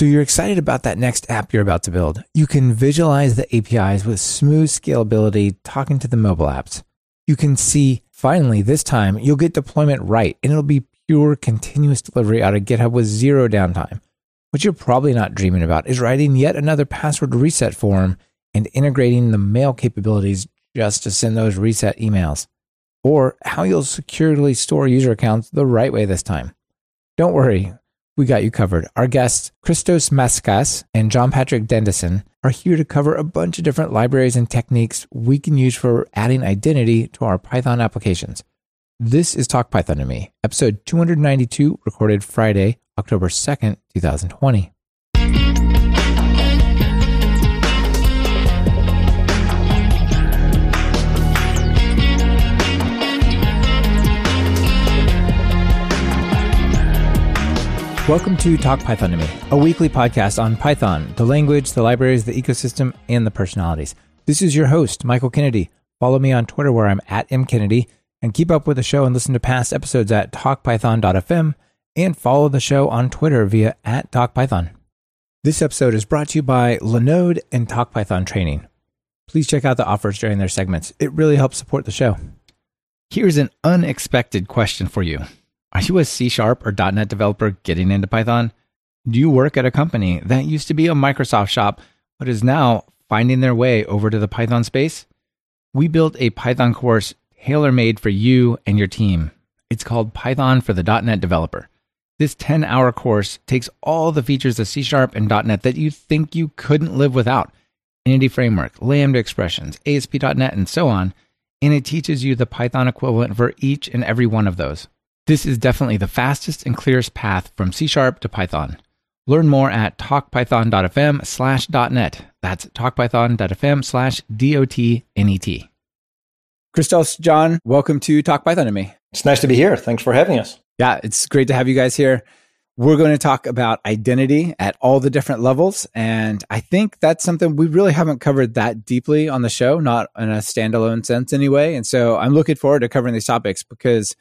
So you're excited about that next app you're about to build. You can visualize the APIs with smooth scalability talking to the mobile apps. You can see finally this time you'll get deployment right and it'll be pure continuous delivery out of GitHub with zero downtime. What you're probably not dreaming about is writing yet another password reset form and integrating the mail capabilities just to send those reset emails, or how you'll securely store user accounts the right way this time. Don't worry, we got you covered. Our guests, Christos Matskas and John Patrick Dandison, are here to cover a bunch of different libraries and techniques we can use for adding identity to our Python applications. This is Talk Python to Me, episode 292, recorded Friday, October 2nd, 2020. Welcome to Talk Python to Me, a weekly podcast on Python, the language, the libraries, the ecosystem, and the personalities. This is your host, Michael Kennedy. Follow me on Twitter where I'm at mkennedy, and keep up with the show and listen to past episodes at talkpython.fm and follow the show on Twitter via at talkpython. This episode is brought to you by Linode and TalkPython Training. Please check out the offers during their segments. It really helps support the show. Here's an unexpected question for you. Are you a C Sharp or .NET developer getting into Python? Do you work at a company that used to be a Microsoft shop but is now finding their way over to the Python space? We built a Python course tailor-made for you and your team. It's called Python for the .NET developer. This 10-hour course takes all the features of C Sharp and .NET that you think you couldn't live without. Entity Framework, Lambda expressions, ASP.NET, and so on, and it teaches you the Python equivalent for each and every one of those. This is definitely the fastest and clearest path from C Sharp to Python. Learn more at talkpython.fm slash .net. That's talkpython.fm slash D-O-T-N-E-T. Christos, John, welcome to Talk Python to me. It's nice to be here. Thanks for having us. Yeah, it's great to have you guys here. We're going to talk about identity at all the different levels. And I think that's something we really haven't covered that deeply on the show, not in a standalone sense anyway. And so I'm looking forward to covering these topics because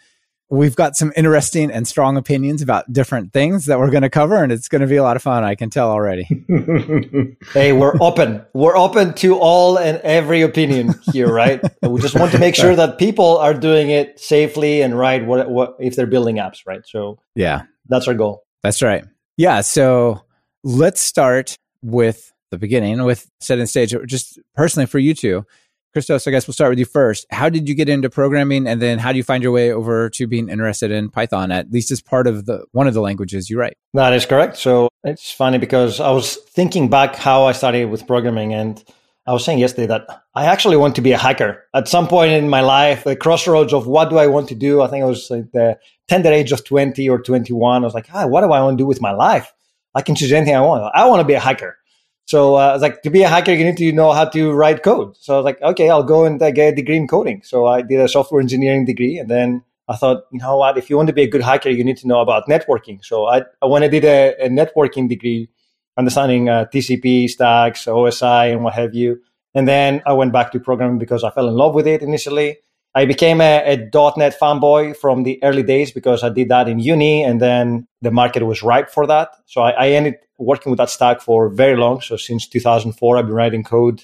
we've got some interesting and strong opinions about different things that we're going to cover and it's going to be a lot of fun i can tell already. Hey we're open. We're open to all and every opinion here right? We just want to make sure that people are doing it safely and right what, what if they're building apps right? So yeah. That's our goal. That's right. Yeah so let's start with the beginning with setting stage just personally for you two Christos, I guess we'll start with you first. How did you get into programming, and then how do you find your way over to being interested in Python, at least as part of the one of the languages you write? That is correct. So it's funny because I was thinking back how I started with programming, and I was saying yesterday that I actually want to be a hacker. At some point in my life, the crossroads of what do I want to do? I think it was the tender age of twenty or twenty-one. I was like, ah, what do I want to do with my life? I can choose anything I want. I want to be a hacker. So uh, I was like, to be a hacker, you need to know how to write code. So I was like, okay, I'll go and uh, get a degree in coding. So I did a software engineering degree. And then I thought, you know what, if you want to be a good hacker, you need to know about networking. So I, when I did a, a networking degree, understanding uh, TCP stacks, OSI, and what have you. And then I went back to programming because I fell in love with it initially. I became a, a .NET fanboy from the early days because I did that in uni, and then the market was ripe for that. So I, I ended working with that stack for very long. So since 2004, I've been writing code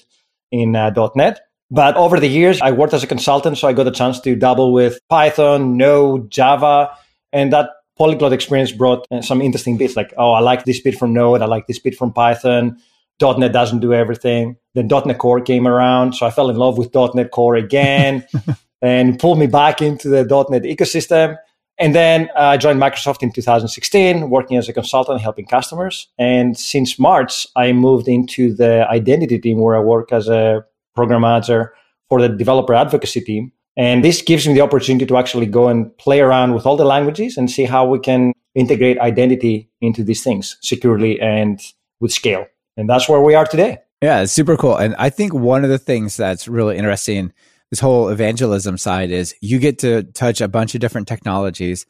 in uh, .NET. But over the years, I worked as a consultant, so I got a chance to dabble with Python, Node, Java, and that polyglot experience brought uh, some interesting bits. Like, oh, I like this bit from Node, I like this bit from Python. .NET doesn't do everything. Then .NET Core came around, so I fell in love with .NET Core again. and pulled me back into the .NET ecosystem. And then uh, I joined Microsoft in 2016, working as a consultant, helping customers. And since March, I moved into the identity team where I work as a program manager for the developer advocacy team. And this gives me the opportunity to actually go and play around with all the languages and see how we can integrate identity into these things securely and with scale. And that's where we are today. Yeah, it's super cool. And I think one of the things that's really interesting this whole evangelism side is you get to touch a bunch of different technologies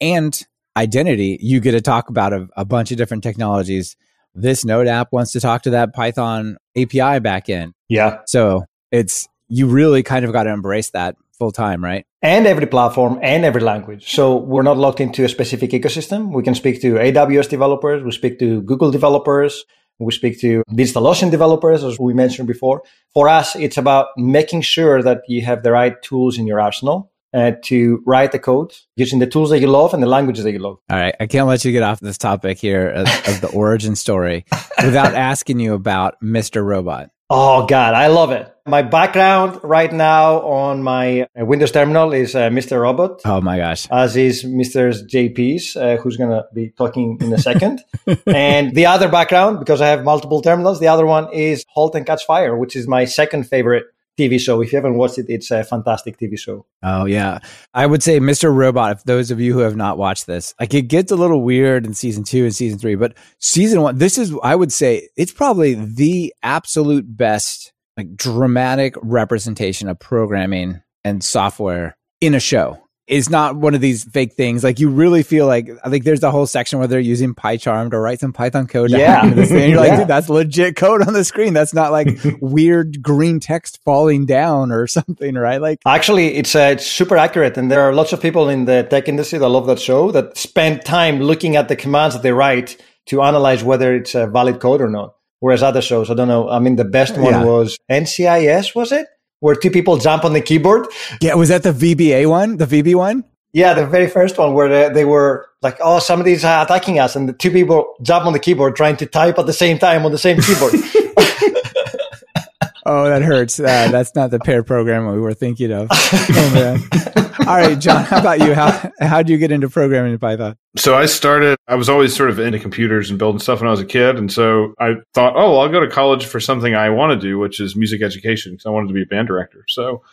and identity. You get to talk about a, a bunch of different technologies. This Node app wants to talk to that Python API backend. Yeah. So it's, you really kind of got to embrace that full time, right? And every platform and every language. So we're not locked into a specific ecosystem. We can speak to AWS developers. We speak to Google developers. We speak to DigitalOcean developers, as we mentioned before. For us, it's about making sure that you have the right tools in your arsenal uh, to write the code using the tools that you love and the languages that you love. All right. I can't let you get off this topic here of, of the origin story without asking you about Mr. Robot. Oh God, I love it. My background right now on my uh, Windows terminal is uh, Mr. Robot. Oh my gosh. As is Mr. JP's, uh, who's going to be talking in a second. and the other background, because I have multiple terminals, the other one is Halt and Catch Fire, which is my second favorite TV show. If you haven't watched it, it's a fantastic TV show. Oh yeah, I would say Mr. Robot. If those of you who have not watched this, like it gets a little weird in season two and season three, but season one, this is I would say it's probably the absolute best like dramatic representation of programming and software in a show is not one of these fake things. Like you really feel like I think there's a whole section where they're using PyCharm to write some Python code. Yeah, and you're like, yeah. dude, that's legit code on the screen. That's not like weird green text falling down or something, right? Like actually, it's uh, it's super accurate, and there are lots of people in the tech industry that love that show that spend time looking at the commands that they write to analyze whether it's a valid code or not. Whereas other shows, I don't know. I mean, the best one yeah. was NCIS, was it? Where two people jump on the keyboard. Yeah, was that the VBA one? The VB one? Yeah, the very first one where they, they were like, "Oh, somebody's uh, attacking us," and the two people jump on the keyboard trying to type at the same time on the same keyboard. oh, that hurts. Uh, that's not the pair program we were thinking of. Oh man. All right, John, how about you? How how do you get into programming in Python? So I started. I was always sort of into computers and building stuff when I was a kid, and so I thought, oh, well, I'll go to college for something I want to do, which is music education, because I wanted to be a band director. So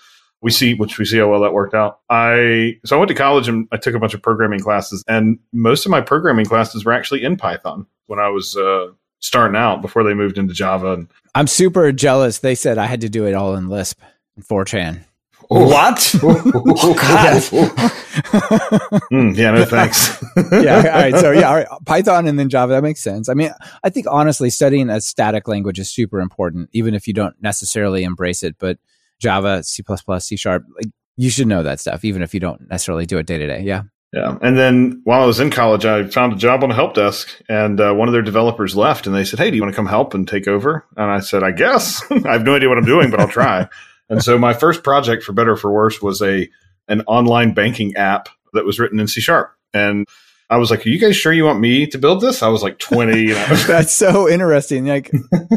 we see, which we see how well that worked out. I so I went to college and I took a bunch of programming classes, and most of my programming classes were actually in Python when I was. Uh, starting out before they moved into Java. And I'm super jealous. They said I had to do it all in Lisp and Fortran. What? oh, God. mm, yeah, no thanks. yeah. All right. So yeah, all right. Python and then Java. That makes sense. I mean, I think honestly, studying a static language is super important, even if you don't necessarily embrace it. But Java, C++, C Sharp, like you should know that stuff, even if you don't necessarily do it day to day. Yeah. Yeah. And then while I was in college, I found a job on a help desk and uh, one of their developers left and they said, Hey, do you want to come help and take over? And I said, I guess. I have no idea what I'm doing, but I'll try. And so my first project, for better or for worse, was a an online banking app that was written in C sharp. And I was like, "Are you guys sure you want me to build this?" I was like twenty. That's so interesting. Like,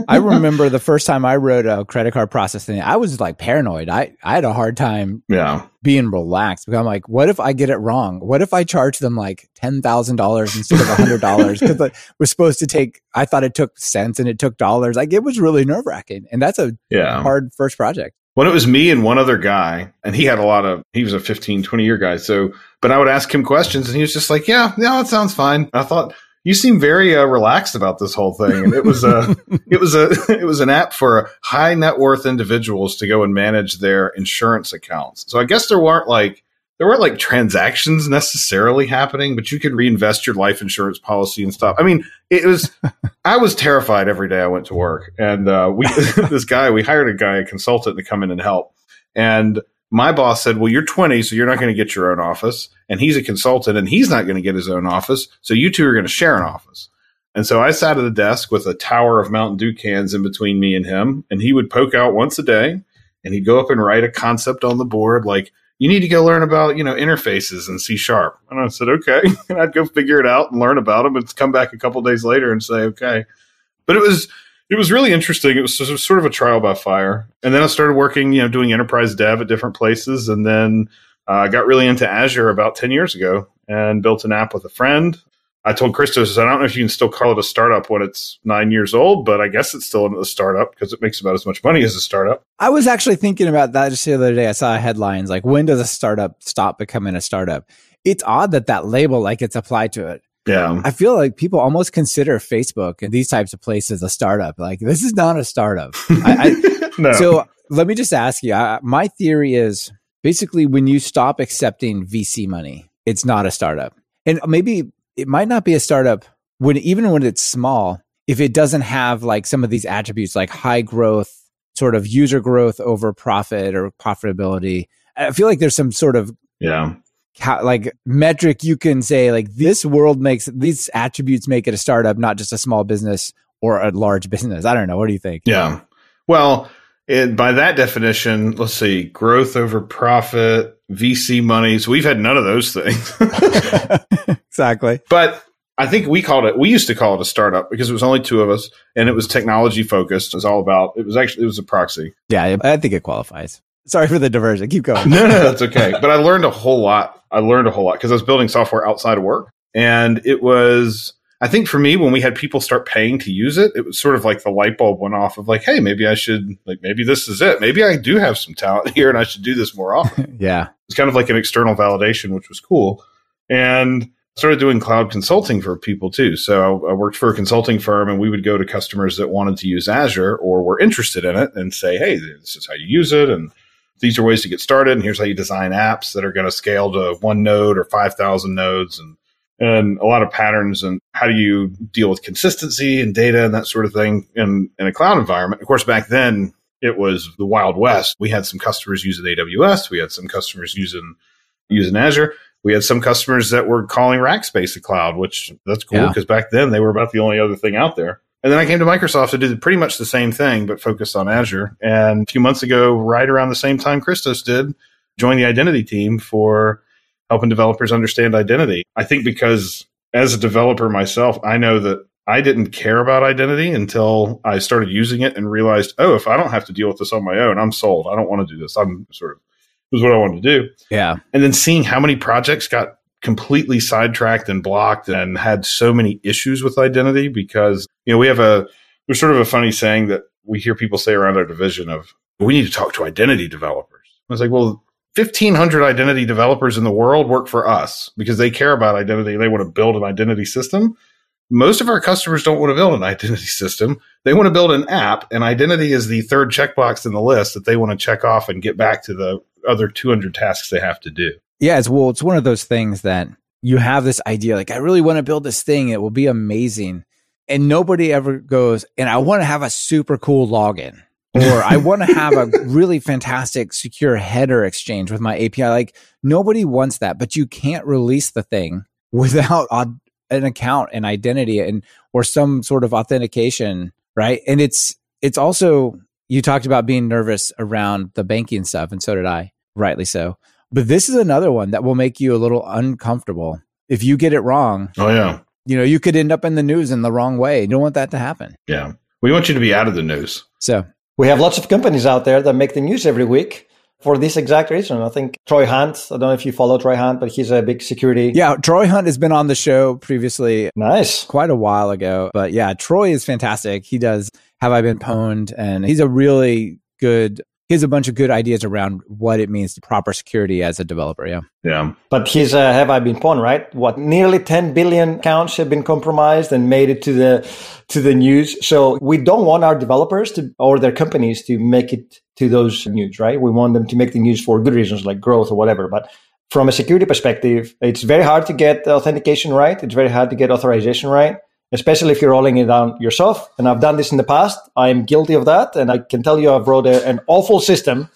I remember the first time I wrote a credit card processing, I was like paranoid. I I had a hard time, yeah, being relaxed because I'm like, what if I get it wrong? What if I charge them like ten thousand dollars instead of a hundred dollars? Because like, we're supposed to take. I thought it took cents and it took dollars. Like, it was really nerve wracking, and that's a yeah. hard first project. When it was me and one other guy, and he had a lot of, he was a 15, 20 year guy. So, but I would ask him questions and he was just like, yeah, yeah, that sounds fine. I thought, you seem very uh, relaxed about this whole thing. And it was a, it was a, it was an app for high net worth individuals to go and manage their insurance accounts. So I guess there weren't like, there weren't like transactions necessarily happening, but you could reinvest your life insurance policy and stuff. I mean, it was, I was terrified every day I went to work. And uh, we, this guy, we hired a guy, a consultant to come in and help. And my boss said, Well, you're 20, so you're not going to get your own office. And he's a consultant and he's not going to get his own office. So you two are going to share an office. And so I sat at the desk with a tower of Mountain Dew cans in between me and him. And he would poke out once a day and he'd go up and write a concept on the board like, you need to go learn about, you know, interfaces in C sharp. And I said, okay. And I'd go figure it out and learn about them and come back a couple days later and say, okay. But it was, it was really interesting. It was sort of a trial by fire. And then I started working, you know, doing enterprise dev at different places. And then uh, I got really into Azure about 10 years ago and built an app with a friend. I told Christos, I don't know if you can still call it a startup when it's nine years old, but I guess it's still a startup because it makes about as much money as a startup. I was actually thinking about that just the other day. I saw headlines like, when does a startup stop becoming a startup? It's odd that that label like it's applied to it. Yeah. I feel like people almost consider Facebook and these types of places a startup. Like, this is not a startup. I, I, no. So let me just ask you I, my theory is basically when you stop accepting VC money, it's not a startup. And maybe it might not be a startup when even when it's small, if it doesn't have like some of these attributes like high growth, sort of user growth over profit or profitability. I feel like there's some sort of Yeah. how, like metric you can say like this world makes these attributes make it a startup, not just a small business or a large business. I don't know. What do you think? Yeah. Well, it, by that definition, let's see, growth over profit, VC monies. We've had none of those things. exactly. But I think we called it, we used to call it a startup because it was only two of us and it was technology focused. It was all about, it was actually, it was a proxy. Yeah, I think it qualifies. Sorry for the diversion. Keep going. No, no, that's okay. but I learned a whole lot. I learned a whole lot because I was building software outside of work. And it was, I think for me, when we had people start paying to use it, it was sort of like the light bulb went off of like, hey, maybe I should, like, maybe this is it. Maybe I do have some talent here and I should do this more often. yeah. It's kind of like an external validation, which was cool. And started doing cloud consulting for people too. So I worked for a consulting firm and we would go to customers that wanted to use Azure or were interested in it and say, hey, this is how you use it. And these are ways to get started. And here's how you design apps that are going to scale to one node or 5,000 nodes and, and a lot of patterns. And how do you deal with consistency and data and that sort of thing in, in a cloud environment? Of course, back then it was the Wild West. We had some customers using AWS. We had some customers using, using Azure we had some customers that were calling Rackspace a cloud, which that's cool because yeah. back then they were about the only other thing out there. And then I came to Microsoft to do pretty much the same thing, but focused on Azure. And a few months ago, right around the same time Christos did, joined the identity team for helping developers understand identity. I think because as a developer myself, I know that I didn't care about identity until I started using it and realized, oh, if I don't have to deal with this on my own, I'm sold. I don't want to do this. I'm sort of was what I wanted to do. Yeah. And then seeing how many projects got completely sidetracked and blocked and had so many issues with identity because, you know, we have a, there's sort of a funny saying that we hear people say around our division of, we need to talk to identity developers. I was like, well, 1500 identity developers in the world work for us because they care about identity. They want to build an identity system. Most of our customers don't want to build an identity system. They want to build an app and identity is the third checkbox in the list that they want to check off and get back to the other 200 tasks they have to do. Yeah, it's well, it's one of those things that you have this idea like I really want to build this thing, it will be amazing. And nobody ever goes, and I want to have a super cool login. Or I want to have a really fantastic secure header exchange with my API. Like nobody wants that, but you can't release the thing without an account and identity and or some sort of authentication, right? And it's it's also you talked about being nervous around the banking stuff, and so did I, rightly so. But this is another one that will make you a little uncomfortable if you get it wrong. Oh yeah, you know you could end up in the news in the wrong way. You don't want that to happen. Yeah, we want you to be out of the news. So we have lots of companies out there that make the news every week for this exact reason. I think Troy Hunt, I don't know if you follow Troy Hunt, but he's a big security. Yeah, Troy Hunt has been on the show previously. Nice. Quite a while ago. But yeah, Troy is fantastic. He does Have I Been Pwned? And he's a really good has a bunch of good ideas around what it means to proper security as a developer. Yeah. Yeah. But he's uh, have I been pwned, right? What nearly 10 billion accounts have been compromised and made it to the to the news. So we don't want our developers to or their companies to make it to those news, right? We want them to make the news for good reasons like growth or whatever. But from a security perspective, it's very hard to get authentication right. It's very hard to get authorization right especially if you're rolling it down yourself. And I've done this in the past. I'm guilty of that. And I can tell you I've wrote a, an awful system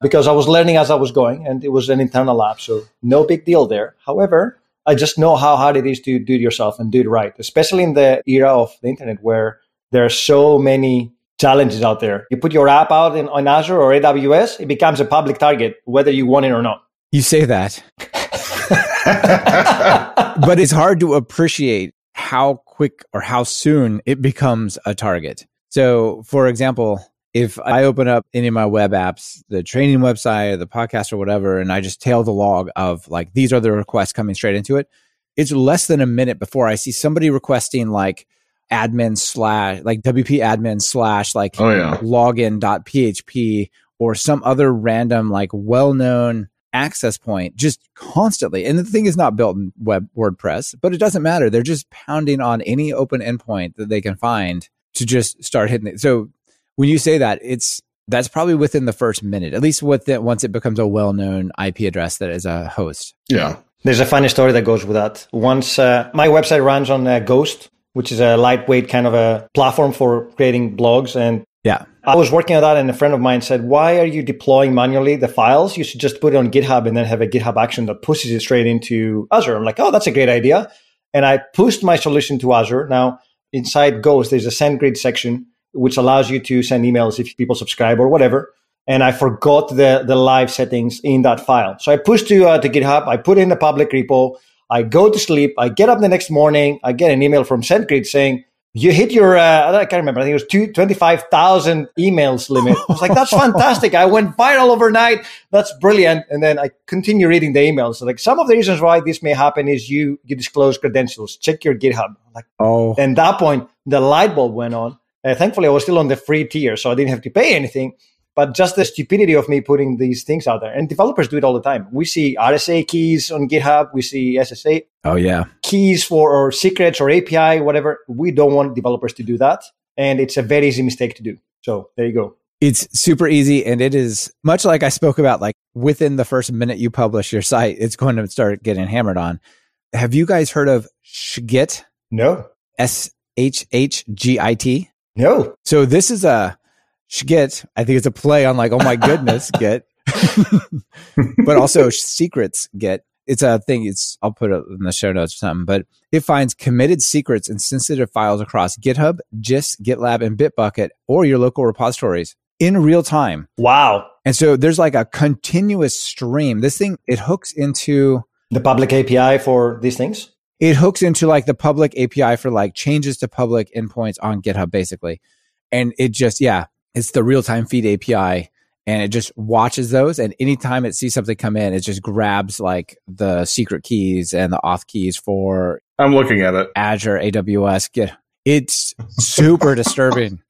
because I was learning as I was going and it was an internal lab. So no big deal there. However, I just know how hard it is to do it yourself and do it right, especially in the era of the internet where there are so many challenges out there. You put your app out in, on Azure or AWS, it becomes a public target, whether you want it or not. You say that. but it's hard to appreciate how quick or how soon it becomes a target. So, for example, if I open up any of my web apps, the training website, or the podcast, or whatever, and I just tail the log of like these are the requests coming straight into it, it's less than a minute before I see somebody requesting like admin slash like WP admin slash like oh, yeah. login.php or some other random like well known access point just constantly. And the thing is not built in web WordPress, but it doesn't matter. They're just pounding on any open endpoint that they can find to just start hitting it. So when you say that, it's that's probably within the first minute, at least with it once it becomes a well-known IP address that is a host. Yeah. There's a funny story that goes with that. Once uh, my website runs on uh, Ghost, which is a lightweight kind of a platform for creating blogs, and Yeah. I was working on that and a friend of mine said, why are you deploying manually the files? You should just put it on GitHub and then have a GitHub action that pushes it straight into Azure. I'm like, oh, that's a great idea. And I pushed my solution to Azure. Now inside Ghost, there's a SendGrid section, which allows you to send emails if people subscribe or whatever. And I forgot the, the live settings in that file. So I pushed to, uh, to GitHub. I put in the public repo. I go to sleep. I get up the next morning. I get an email from SendGrid saying, you hit your, uh, I can't remember. I think it was two, 25,000 emails limit. I was like, that's fantastic. I went viral overnight. That's brilliant. And then I continue reading the emails. So like some of the reasons why this may happen is you, you disclose credentials, check your GitHub. Like, oh, and that point, the light bulb went on. Uh, thankfully, I was still on the free tier, so I didn't have to pay anything but just the stupidity of me putting these things out there. And developers do it all the time. We see RSA keys on GitHub. We see SSH. Oh yeah. Keys for or secrets or API, whatever. We don't want developers to do that. And it's a very easy mistake to do. So there you go. It's super easy. And it is much like I spoke about, like within the first minute you publish your site, it's going to start getting hammered on. Have you guys heard of shhgit? No. S H H G I T? No. So this is a Shhgit, I think it's a play on like, oh my goodness, Git, but also secrets Git. It's a thing. It's I'll put it in the show notes or something, but it finds committed secrets and sensitive files across GitHub, Gist, GitLab, and Bitbucket, or your local repositories in real time. Wow! And so there's like a continuous stream. This thing it hooks into the public API for these things. It hooks into like the public API for like changes to public endpoints on GitHub, basically. And it just, yeah, it's the real time feed API and it just watches those. And anytime it sees something come in, it just grabs like the secret keys and the auth keys for. I'm looking at it. Azure, AWS. Get it's super disturbing.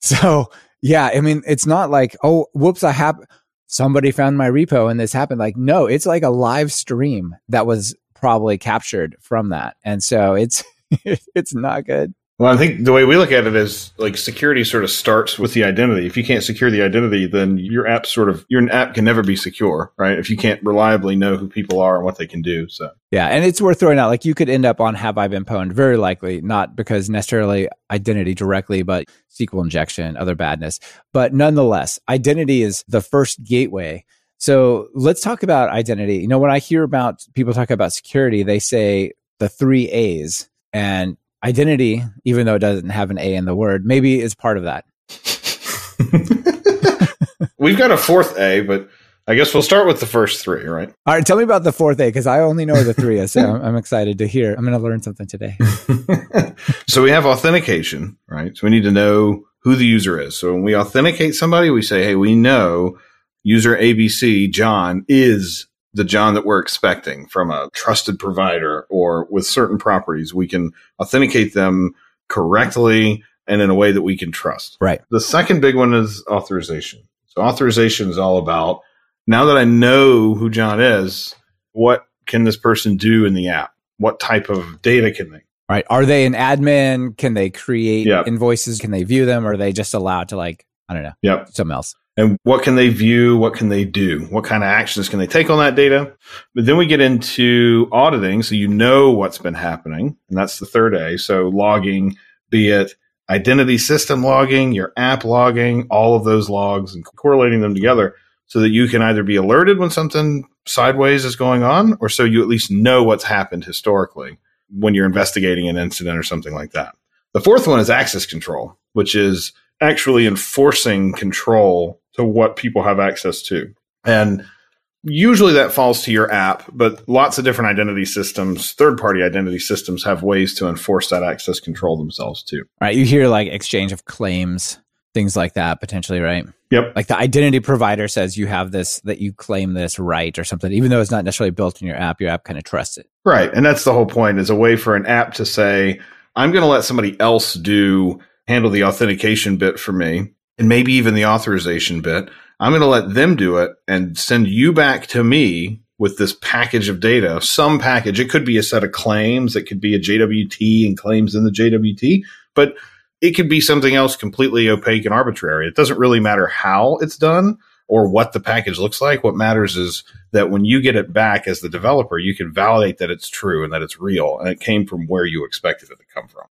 So yeah, I mean, it's not like oh, whoops, I have somebody found my repo and this happened. Like no, it's like a live stream that was probably captured from that, and so it's it's not good. Well, I think the way we look at it is like security sort of starts with the identity. If you can't secure the identity, then your app sort of your app can never be secure, right? If you can't reliably know who people are and what they can do. So yeah, and it's worth throwing out. Like you could end up on Have I Been Pwned? Very likely, not because necessarily identity directly, but SQL injection, other badness. But nonetheless, identity is the first gateway. So let's talk about identity. You know, when I hear about people talk about security, they say the three A's. And identity, even though it doesn't have an A in the word, maybe is part of that. We've got a fourth A, but I guess we'll start with the first three, right? All right, tell me about the fourth A because I only know the three. so I'm, I'm excited to hear. I'm going to learn something today. so we have authentication, right? So we need to know who the user is. So when we authenticate somebody, we say, hey, we know user ABC, John, is the John that we're expecting from a trusted provider or with certain properties. We can authenticate them correctly and in a way that we can trust. Right. The second big one is authorization. So authorization is all about now that I know who John is, what can this person do in the app? What type of data can they? Right. Are they an admin? Can they create yep. invoices? Can they view them? Or are they just allowed to like, I don't know, yep. something else? and what can they view? What can they do? What kind of actions can they take on that data? But then we get into auditing. So you know what's been happening. And that's the third A. So logging, be it identity system logging, your app logging, all of those logs and correlating them together so that you can either be alerted when something sideways is going on or so you at least know what's happened historically when you're investigating an incident or something like that. The fourth one is access control, which is actually enforcing control to what people have access to. And usually that falls to your app, but lots of different identity systems, third party identity systems have ways to enforce that access control themselves too. Right. You hear like exchange of claims, things like that potentially, right? Yep. Like the identity provider says you have this, that you claim this right or something, even though it's not necessarily built in your app, your app kind of trusts it. Right. And that's the whole point is a way for an app to say, I'm going to let somebody else do handle the authentication bit for me and maybe even the authorization bit. I'm going to let them do it and send you back to me with this package of data, some package. It could be a set of claims. It could be a JWT and claims in the JWT, but it could be something else completely opaque and arbitrary. It doesn't really matter how it's done or what the package looks like. What matters is that when you get it back as the developer, you can validate that it's true and that it's real and it came from where you expected it to come from.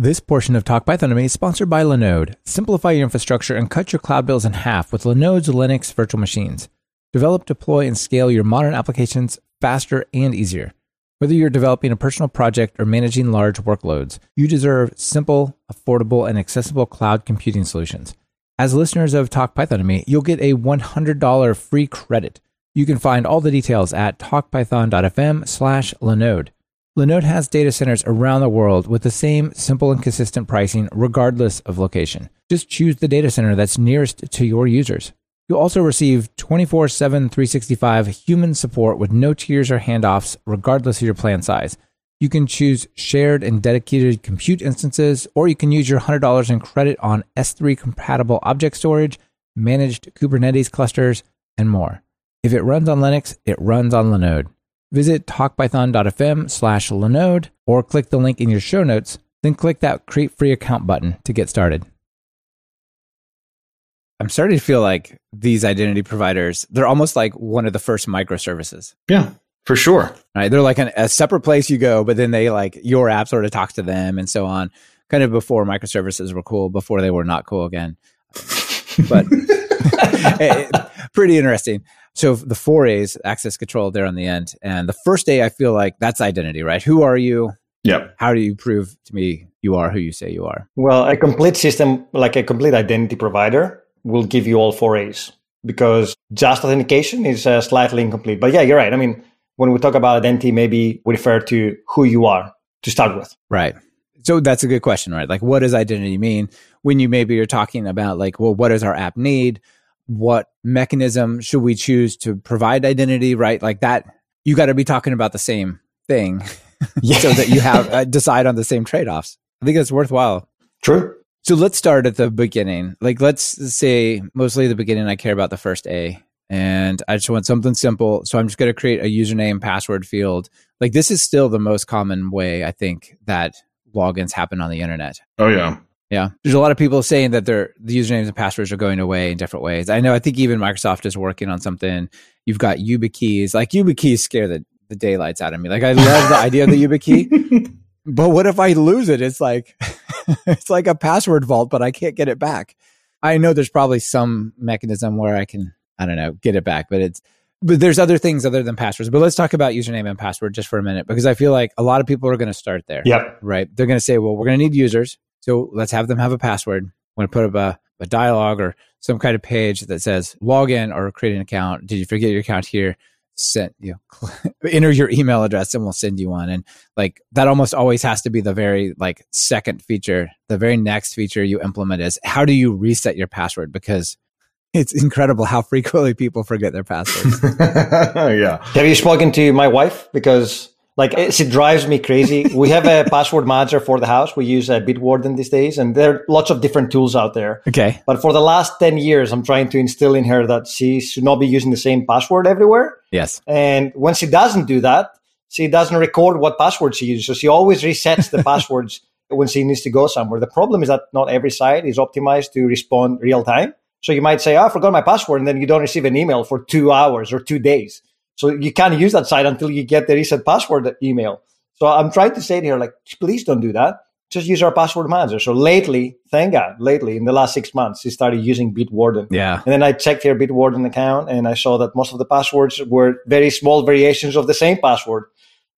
This portion of Talk Python to Me is sponsored by Linode. Simplify your infrastructure and cut your cloud bills in half with Linode's Linux virtual machines. Develop, deploy, and scale your modern applications faster and easier. Whether you're developing a personal project or managing large workloads, you deserve simple, affordable, and accessible cloud computing solutions. As listeners of Talk Python to Me, you'll get a $100 free credit. You can find all the details at talkpython.fm slash Linode. Linode has data centers around the world with the same simple and consistent pricing regardless of location. Just choose the data center that's nearest to your users. You'll also receive 24 7, 365 human support with no tiers or handoffs, regardless of your plan size. You can choose shared and dedicated compute instances, or you can use your $100 in credit on S3 compatible object storage, managed Kubernetes clusters, and more. If it runs on Linux, it runs on Linode. Visit talkpython.fm slash Linode or click the link in your show notes, then click that create free account button to get started. I'm starting to feel like these identity providers, they're almost like one of the first microservices. Yeah, for sure. Right. They're like an, a separate place you go, but then they like your app sort of talks to them and so on. Kind of before microservices were cool, before they were not cool again. But pretty interesting. So the four A's, access control there on the end. And the first A, I feel like that's identity, right? Who are you? Yep. How do you prove to me you are who you say you are? Well, a complete system, like a complete identity provider, will give you all four A's because just authentication is uh, slightly incomplete. But yeah, you're right. I mean, when we talk about identity, maybe we refer to who you are to start with. Right. So that's a good question, right? Like, what does identity mean when you maybe you're talking about like, well, what does our app need? What mechanism should we choose to provide identity? Right, like that. You got to be talking about the same thing, yeah. so that you have uh, decide on the same trade offs. I think that's worthwhile. True. So let's start at the beginning. Like, let's say mostly the beginning. I care about the first A, and I just want something simple. So I'm just going to create a username password field. Like, this is still the most common way I think that logins happen on the internet. Oh yeah. Yeah. There's a lot of people saying that their the usernames and passwords are going away in different ways. I know I think even Microsoft is working on something. You've got YubiKeys. Like YubiKeys scare the, the daylights out of me. Like I love the idea of the YubiKey. But what if I lose it? It's like it's like a password vault, but I can't get it back. I know there's probably some mechanism where I can, I don't know, get it back, but it's but there's other things other than passwords. But let's talk about username and password just for a minute because I feel like a lot of people are going to start there. Yep. Right. They're going to say, well, we're going to need users. So let's have them have a password. I'm going to put up a, a dialogue or some kind of page that says log in or create an account. Did you forget your account here? Send you know, enter your email address and we'll send you one. And like that almost always has to be the very like second feature. The very next feature you implement is how do you reset your password? Because it's incredible how frequently people forget their passwords. yeah. Have you spoken to my wife? Because like it drives me crazy. we have a password manager for the house. We use a Bitwarden these days, and there are lots of different tools out there. Okay. But for the last 10 years, I'm trying to instill in her that she should not be using the same password everywhere. Yes. And when she doesn't do that, she doesn't record what password she uses. So she always resets the passwords when she needs to go somewhere. The problem is that not every site is optimized to respond real time. So you might say, oh, I forgot my password, and then you don't receive an email for two hours or two days. So you can't use that site until you get the reset password email. So I'm trying to say to her, like, please don't do that. Just use our password manager. So lately, thank God, lately in the last six months, she started using Bitwarden. Yeah. And then I checked her Bitwarden account and I saw that most of the passwords were very small variations of the same password.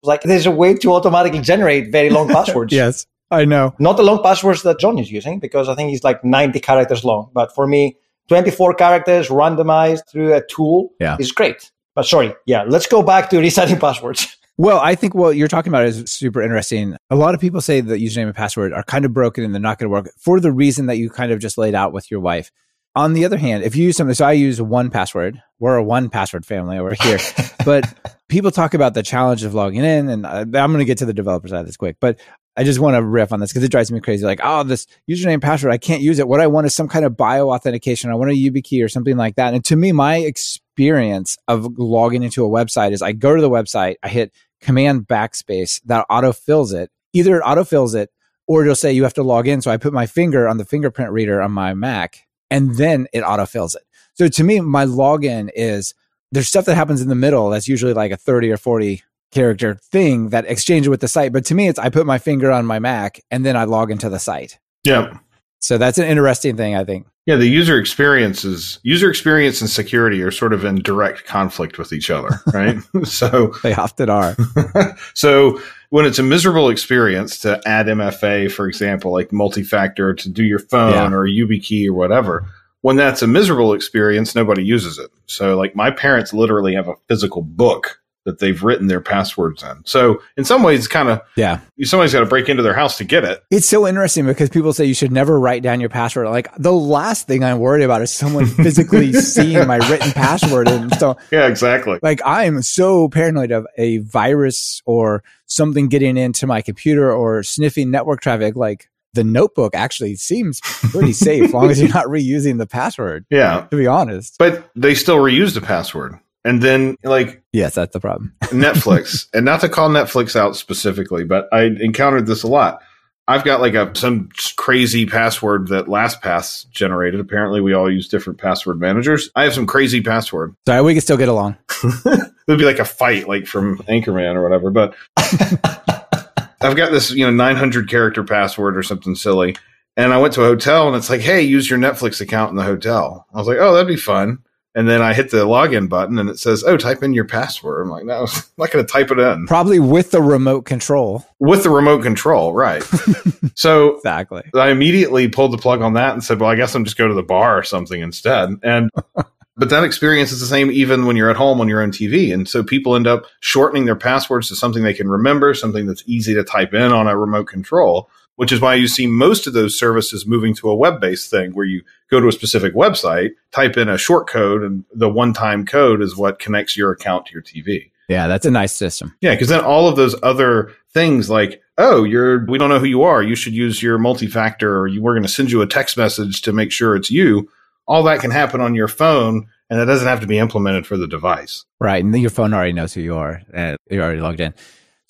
Like there's a way to automatically generate very long passwords. yes, I know. Not the long passwords that John is using because I think he's like 90 characters long. But for me, 24 characters randomized through a tool yeah. is great. But sorry, yeah, let's go back to resetting passwords. Well, I think what you're talking about is super interesting. A lot of people say that username and password are kind of broken and they're not going to work for the reason that you kind of just laid out with your wife. On the other hand, if you use something, so I use 1Password. We're a 1Password family over here. but people talk about the challenge of logging in, and I'm going to get to the developer side of this quick. But I just want to riff on this because it drives me crazy. Like, oh, this username password, I can't use it. What I want is some kind of bio authentication. I want a YubiKey or something like that. And to me, my experience of logging into a website is I go to the website, I hit command backspace, that auto fills it. Either it auto fills it or it'll say you have to log in. So I put my finger on the fingerprint reader on my Mac and then it auto fills it. So to me, my login is there's stuff that happens in the middle that's usually like a 30 or 40 character thing that exchanges with the site. But to me, it's I put my finger on my Mac and then I log into the site. Yeah. So that's an interesting thing, I think. Yeah, the user experiences, user experience and security are sort of in direct conflict with each other, right? so they often are. so when it's a miserable experience to add MFA, for example, like multi-factor to do your phone yeah. or YubiKey or whatever, when that's a miserable experience, nobody uses it. So like my parents literally have a physical book that they've written their passwords in. So in some ways, kind of yeah, somebody's got to break into their house to get it. It's so interesting because people say you should never write down your password. Like the last thing I'm worried about is someone physically seeing my written password. And so yeah, exactly. Like I am so paranoid of a virus or something getting into my computer or sniffing network traffic. Like the notebook actually seems pretty safe as long as you're not reusing the password. Yeah. To be honest. But they still reuse the password. And then like Yes, that's the problem. Netflix. And not to call Netflix out specifically, but I encountered this a lot. I've got like a some crazy password that LastPass generated. Apparently, we all use different password managers. I have some crazy password. Sorry, we can still get along. it would be like a fight, like from Anchorman or whatever. But I've got this, you know, 900 character password or something silly. And I went to a hotel and it's like, hey, use your Netflix account in the hotel. I was like, oh, that'd be fun. And then I hit the login button and it says, oh, type in your password. I'm like, no, I'm not going to type it in. Probably with the remote control. With the remote control, right. so exactly. I immediately pulled the plug on that and said, well, I guess I'm just go to the bar or something instead. And but that experience is the same even when you're at home on your own TV. And so people end up shortening their passwords to something they can remember, something that's easy to type in on a remote control, which is why you see most of those services moving to a web based thing where you go to a specific website, type in a short code, and the one time code is what connects your account to your TV. Yeah, that's a nice system. Yeah, because then all of those other things like, oh, you're we don't know who you are, you should use your multi factor, or you, we're going to send you a text message to make sure it's you all that can happen on your phone and that doesn't have to be implemented for the device. Right. And your phone already knows who you are and you're already logged in.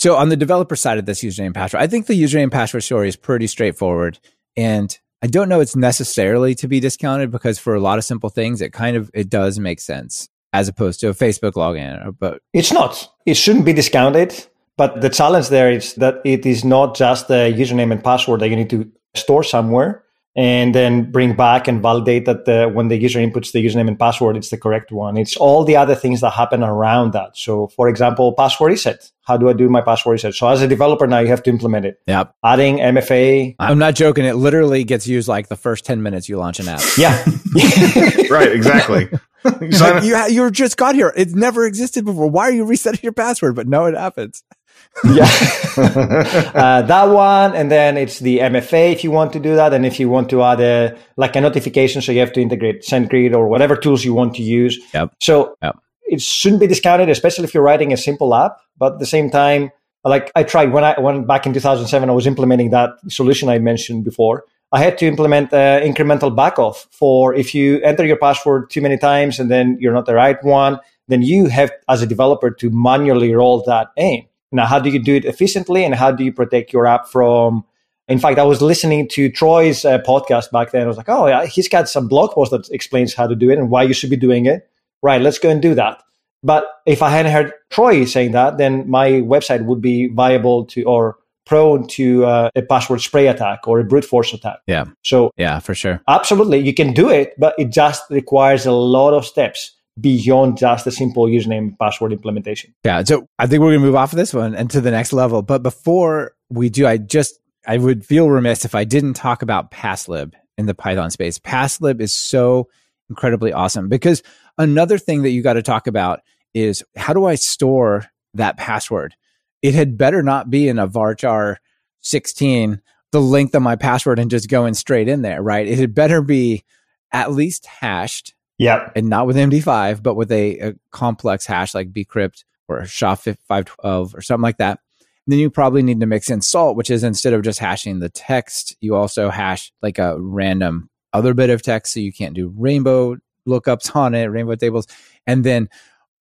So on the developer side of this username password, I think the username password story is pretty straightforward. And I don't know it's necessarily to be discounted because for a lot of simple things, it kind of, it does make sense as opposed to a Facebook login. But it's not, it shouldn't be discounted. But the challenge there is that it is not just the username and password that you need to store somewhere and then bring back and validate that the, when the user inputs the username and password, it's the correct one. It's all the other things that happen around that. So, for example, password reset. How do I do my password reset? So, as a developer now, you have to implement it. Yep. Adding MFA. I'm not joking. It literally gets used like the first 10 minutes you launch an app. Yeah. right. Exactly. you, you, you just got here. It never existed before. Why are you resetting your password? But no, it happens yeah, uh, that one, and then it's the MFA if you want to do that, and if you want to add a like a notification, so you have to integrate SendGrid or whatever tools you want to use. Yep. So yep. it shouldn't be discounted, especially if you're writing a simple app. But at the same time, like I tried when I went back in 2007, I was implementing that solution I mentioned before. I had to implement uh, incremental backoff for if you enter your password too many times and then you're not the right one, then you have as a developer to manually roll that in. Now, how do you do it efficiently and how do you protect your app from? In fact, I was listening to Troy's uh, podcast back then. I was like, oh, yeah, he's got some blog post that explains how to do it and why you should be doing it. Right, let's go and do that. But if I hadn't heard Troy saying that, then my website would be viable to or prone to uh, a password spray attack or a brute force attack. Yeah. So, yeah, for sure. Absolutely. You can do it, but it just requires a lot of steps beyond just a simple username password implementation. Yeah. So I think we're going to move off of this one and to the next level. But before we do, I just, I would feel remiss if I didn't talk about passlib in the Python space. Passlib is so incredibly awesome because another thing that you got to talk about is how do I store that password? It had better not be in a varchar 16, the length of my password and just going straight in there, right? It had better be at least hashed yeah. And not with MD5, but with a, a complex hash like bcrypt or SHA-512 or something like that. And then you probably need to mix in salt, which is instead of just hashing the text, you also hash like a random other bit of text. So you can't do rainbow lookups on it, rainbow tables. And then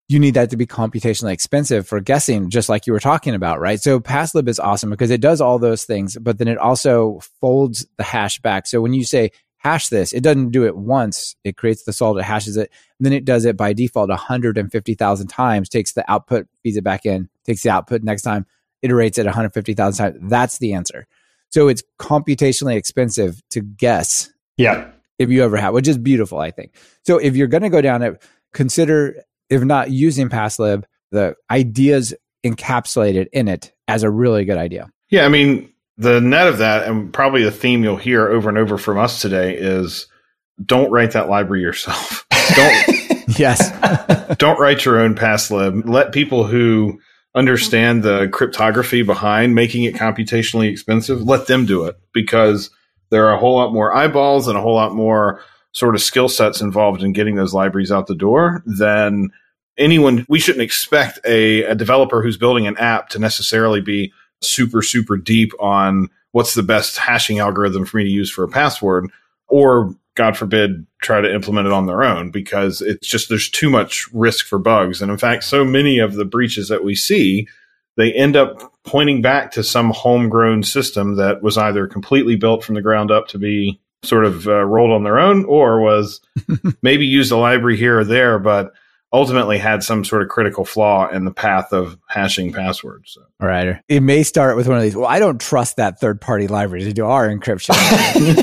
you need that to be computationally expensive for guessing, just like you were talking about, right? So Passlib is awesome because it does all those things, but then it also folds the hash back. So when you say hash this, it doesn't do it once. It creates the salt, it hashes it, and then it does it by default 150,000 times, takes the output, feeds it back in, takes the output next time, iterates it 150,000 times. That's the answer. So it's computationally expensive to guess. Yeah. If you ever have, which is beautiful, I think. So if you're going to go down it, consider, if not using PassLib, the ideas encapsulated in it as a really good idea. Yeah. I mean, the net of that, and probably the theme you'll hear over and over from us today is don't write that library yourself. don't yes. don't write your own passlib. Let people who understand the cryptography behind making it computationally expensive, let them do it because there are a whole lot more eyeballs and a whole lot more sort of skill sets involved in getting those libraries out the door than anyone. We shouldn't expect a, a developer who's building an app to necessarily be super, super deep on what's the best hashing algorithm for me to use for a password, or God forbid, try to implement it on their own because it's just there's too much risk for bugs. And in fact, so many of the breaches that we see, they end up pointing back to some homegrown system that was either completely built from the ground up to be sort of uh, rolled on their own or was maybe used a library here or there, but ultimately had some sort of critical flaw in the path of hashing passwords. So. All right. It may start with one of these. Well, I don't trust that third party library to do our encryption.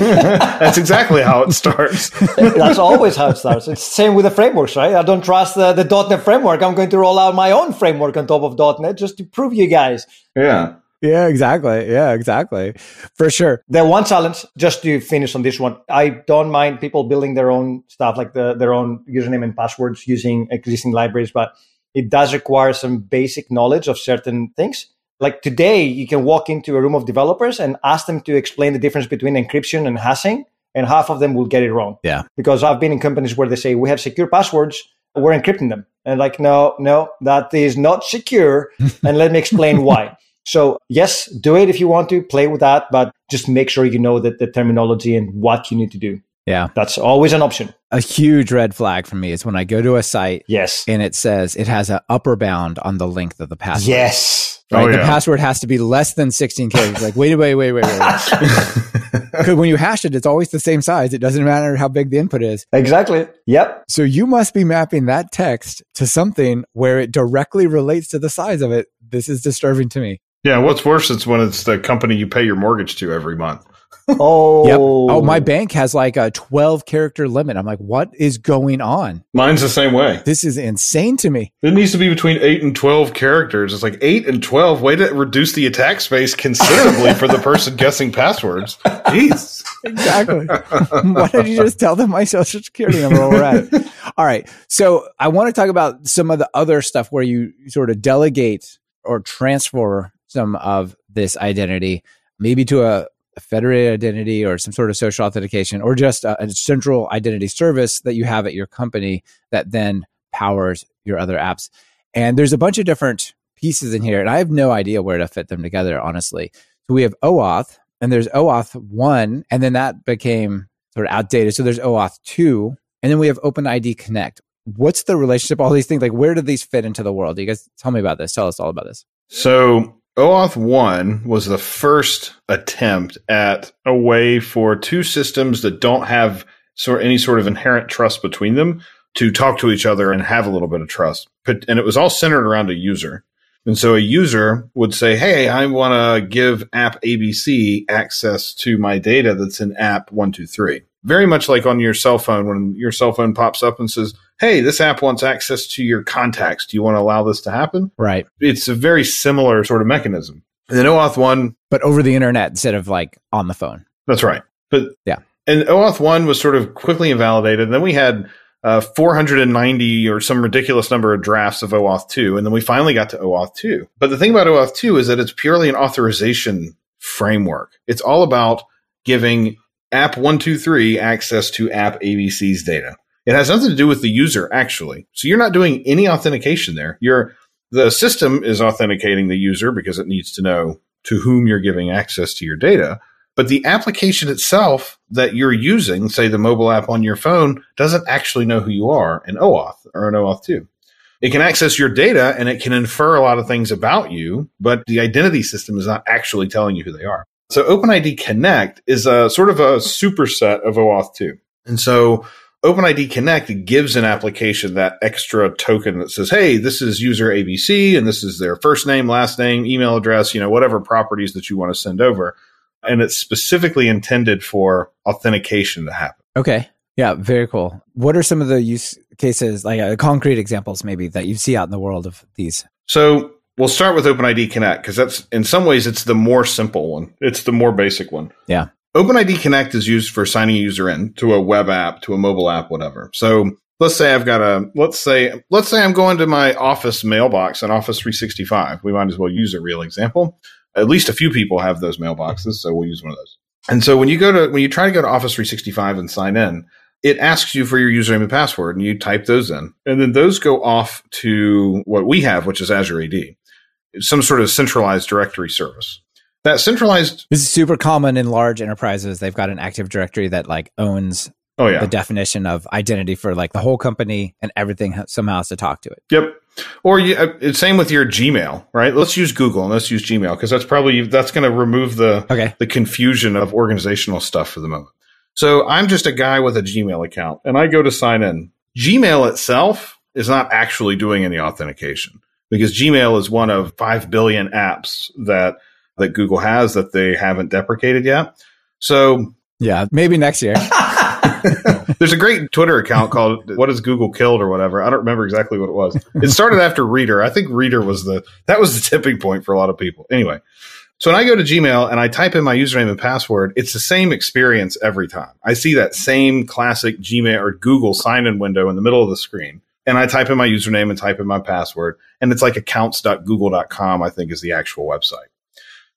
That's exactly how it starts. That's always how it starts. It's the same with the frameworks, right? I don't trust the, the .NET framework. I'm going to roll out my own framework on top of .NET just to prove you guys. Yeah. Yeah, exactly. Yeah, exactly. For sure. The one challenge, just to finish on this one, I don't mind people building their own stuff, like the, their own username and passwords using existing libraries, but it does require some basic knowledge of certain things. Like today, you can walk into a room of developers and ask them to explain the difference between encryption and hashing, and half of them will get it wrong. Yeah. Because I've been in companies where they say, we have secure passwords, we're encrypting them. And like, no, no, that is not secure. and let me explain why. So yes, do it if you want to play with that, but just make sure you know that the terminology and what you need to do. Yeah. That's always an option. A huge red flag for me is when I go to a site Yes. and it says it has an upper bound on the length of the password. Yes. Right? Oh, The password has to be less than 16 characters. Like, wait, wait, wait, wait, wait. Because when you hash it, it's always the same size. It doesn't matter how big the input is. Exactly. Yep. So you must be mapping that text to something where it directly relates to the size of it. This is disturbing to me. Yeah. What's worse is when it's the company you pay your mortgage to every month. Oh. Yep. Oh, my bank has like a 12 character limit. I'm like, what is going on? Mine's the same way. This is insane to me. It needs to be between eight and twelve characters. It's like eight and twelve. Way to reduce the attack space considerably for the person guessing passwords. Jeez. Exactly. Why don't you just tell them my social security number while we're at it? All right. So I want to talk about some of the other stuff where you sort of delegate or transfer some of this identity, maybe to a, federated identity or some sort of social authentication or just a, a central identity service that you have at your company that then powers your other apps. And there's a bunch of different pieces in here, and I have no idea where to fit them together, honestly. So we have OAuth, and there's OAuth 1, and then that became sort of outdated. So there's OAuth 2, and then we have OpenID Connect. What's the relationship, all these things? Like, where do these fit into the world? You guys tell me about this. Tell us all about this. So OAuth 1 was the first attempt at a way for two systems that don't have sort any sort of inherent trust between them to talk to each other and have a little bit of trust. And it was all centered around a user. And so a user would say, Hey, I want to give app ABC access to my data that's in app 123. Very much like on your cell phone when your cell phone pops up and says, Hey, this app wants access to your contacts. Do you want to allow this to happen? Right. it's a very similar sort of mechanism. And then OAuth 1, But over the internet instead of like on the phone. that's right. But Yeah. And OAuth 1 was sort of quickly invalidated. And then we had uh, 490 or some ridiculous number of drafts of OAuth 2. And then we finally got to OAuth 2. But the thing about OAuth 2 is that it's purely an authorization framework. It's all about giving app 123 access to app ABC's data. It has nothing to do with the user, actually. So you're not doing any authentication there. You're the system is authenticating the user because it needs to know to whom you're giving access to your data. But the application itself that you're using, say the mobile app on your phone, doesn't actually know who you are in OAuth or in OAuth 2. It can access your data and it can infer a lot of things about you, but the identity system is not actually telling you who they are. So OpenID Connect is a sort of a superset of OAuth 2. And so OpenID Connect gives an application that extra token that says, Hey, this is user ABC and this is their first name, last name, email address, you know, whatever properties that you want to send over. And it's specifically intended for authentication to happen. Okay. Yeah, very cool. What are some of the use cases, like uh, concrete examples maybe that you see out in the world of these? So we'll start with OpenID Connect because that's in some ways it's the more simple one. It's the more basic one. Yeah. OpenID Connect is used for signing a user in to a web app, to a mobile app, whatever. So let's say I've got a let's say let's say I'm going to my office mailbox in Office 365. We might as well use a real example. At least a few people have those mailboxes, so we'll use one of those. And so when you go to when you try to go to Office 365 and sign in, it asks you for your username and password, and you type those in, and then those go off to what we have, which is Azure AD, some sort of centralized directory service. That centralized This is super common in large enterprises. They've got an active directory that like owns oh yeah the definition of identity for like the whole company and everything somehow has to talk to it. Yep. Or you, uh, it's same with your Gmail, right? Let's use Google and let's use Gmail because that's probably that's going to remove the Okay. the confusion of organizational stuff for the moment. So I'm just a guy with a Gmail account and I go to sign in. Gmail itself is not actually doing any authentication because Gmail is one of 5 billion apps that that Google has that they haven't deprecated yet. So Yeah, maybe next year. there's a great Twitter account called "What is Google Killed" or whatever. I don't remember exactly what it was. It started after Reader. I think Reader was the that was the tipping point for a lot of people. Anyway, so when I go to Gmail and I type in my username and password, it's the same experience every time. I see that same classic Gmail or Google sign-in window in the middle of the screen. And I type in my username and type in my password. And it's like accounts.google.com, I think is the actual website.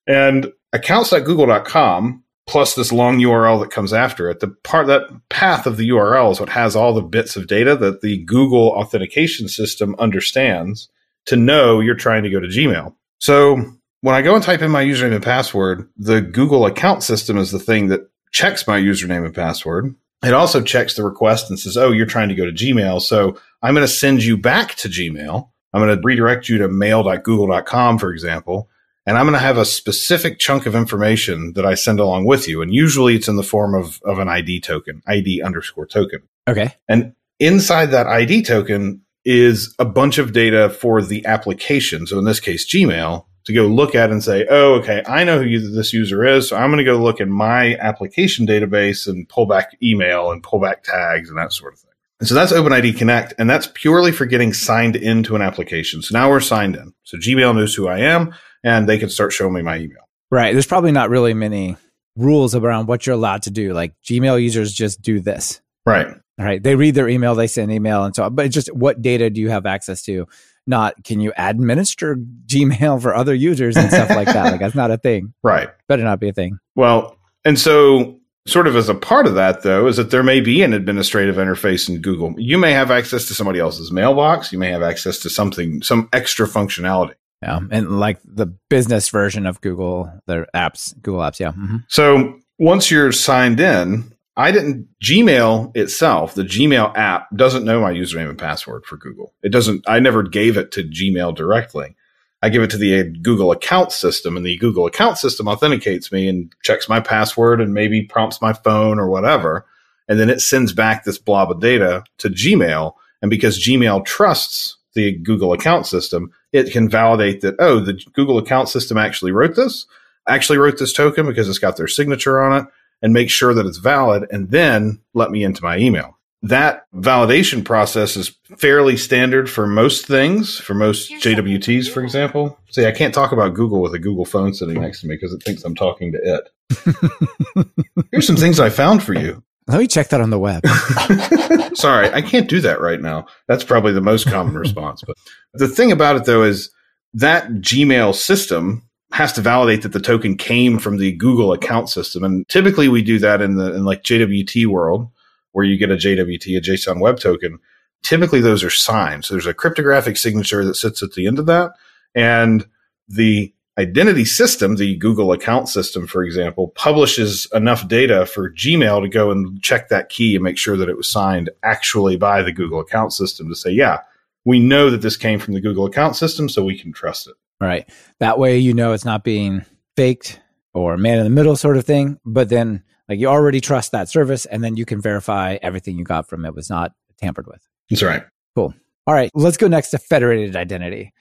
And accounts.google.com plus this long URL that comes after it, the part that path of the URL is what has all the bits of data that the Google authentication system understands to know you're trying to go to Gmail. So when I go and type in my username and password, the Google account system is the thing that checks my username and password. It also checks the request and says, Oh, you're trying to go to Gmail. So I'm going to send you back to Gmail. I'm going to redirect you to mail.google.com, for example. And I'm going to have a specific chunk of information that I send along with you. And usually it's in the form of, of an ID token, ID underscore token. Okay. And inside that ID token is a bunch of data for the application. So in this case, Gmail to go look at and say, oh, okay, I know who you, this user is. So I'm going to go look in my application database and pull back email and pull back tags and that sort of thing. And so that's OpenID Connect, and that's purely for getting signed into an application. So now we're signed in. So Gmail knows who I am, and they can start showing me my email. Right. There's probably not really many rules around what you're allowed to do. Like Gmail users just do this. Right. All right. They read their email, they send email and so on. But it's just what data do you have access to? Not can you administer Gmail for other users and stuff like that? Like that's not a thing. Right. Better not be a thing. Well, and so sort of as a part of that though is that there may be an administrative interface in Google. You may have access to somebody else's mailbox, you may have access to something some extra functionality. Yeah. And like the business version of Google, their apps, Google Apps. Yeah. hmm So once you're signed in, I didn't Gmail itself, the Gmail app doesn't know my username and password for Google. It doesn't I never gave it to Gmail directly. I give it to the Google account system and the Google account system authenticates me and checks my password and maybe prompts my phone or whatever. And then it sends back this blob of data to Gmail. And because Gmail trusts the Google account system, it can validate that, oh, the Google account system actually wrote this, actually wrote this token because it's got their signature on it and make sure that it's valid and then let me into my email. That validation process is fairly standard for most things, for most JWTs, for example. See, I can't talk about Google with a Google phone sitting next to me because it thinks I'm talking to it. Here's some things I found for you. Let me check that on the web. Sorry, I can't do that right now. That's probably the most common response. But the thing about it, though, is that Gmail system has to validate that the token came from the Google account system. And typically we do that in the in like JWT world, where you get a JWT, a JSON web token. Typically those are signed. So there's a cryptographic signature that sits at the end of that. And the identity system, the Google account system, for example, publishes enough data for Gmail to go and check that key and make sure that it was signed actually by the Google account system to say, yeah, we know that this came from the Google account system, so we can trust it. right. That way, you know, it's not being faked or man in the middle sort of thing. But then like you already trust that service and then you can verify everything you got from it was not tampered with. That's right. Cool. All right, let's go next to federated identity.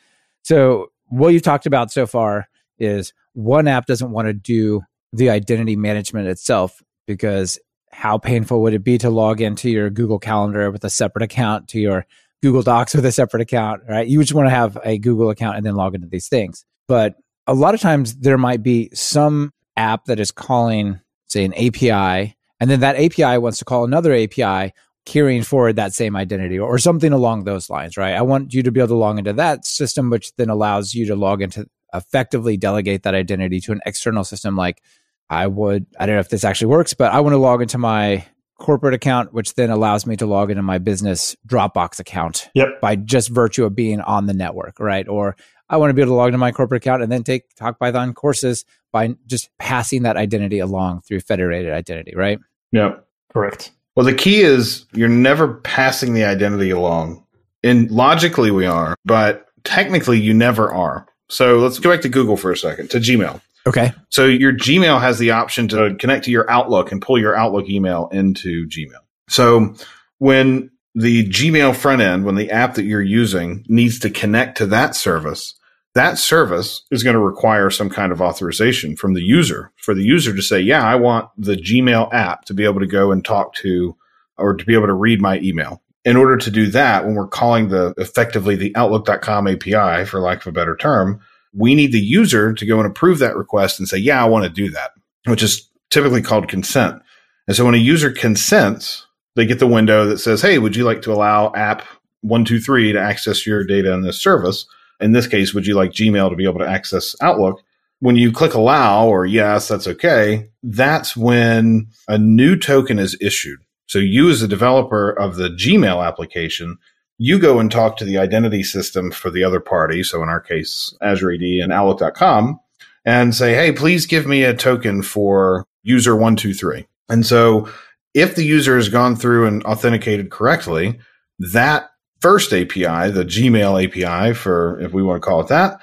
So, what you've talked about so far is one app doesn't want to do the identity management itself because how painful would it be to log into your Google Calendar with a separate account to your Google Docs with a separate account, right? You just want to have a Google account and then log into these things. But a lot of times there might be some app that is calling, say, an API, and then that API wants to call another API carrying forward that same identity or something along those lines, right? I want you to be able to log into that system, which then allows you to log into effectively delegate that identity to an external system like I would, I don't know if this actually works, but I want to log into my corporate account, which then allows me to log into my business Dropbox account Yep. by just virtue of being on the network, right? Or I want to be able to log into my corporate account and then take Talk Python courses by just passing that identity along through federated identity, right? Yep. Correct. Well, the key is you're never passing the identity along. And logically, we are, but technically, you never are. So let's go back to Google for a second, to Gmail. Okay. So your Gmail has the option to connect to your Outlook and pull your Outlook email into Gmail. So when the Gmail front end, when the app that you're using needs to connect to that service, that service is going to require some kind of authorization from the user for the user to say, yeah, I want the Gmail app to be able to go and talk to or to be able to read my email. In order to do that, when we're calling the effectively the outlook.com API, for lack of a better term, we need the user to go and approve that request and say, yeah, I want to do that, which is typically called consent. And so when a user consents, they get the window that says, hey, would you like to allow app 123 to access your data in this service? In this case, would you like Gmail to be able to access Outlook? When you click allow or yes, that's okay, that's when a new token is issued. So you as a developer of the Gmail application, you go and talk to the identity system for the other party. So in our case, Azure AD and Outlook.com and say, Hey, please give me a token for user one, two, three. And so if the user has gone through and authenticated correctly, that first API, the Gmail API for, if we want to call it that,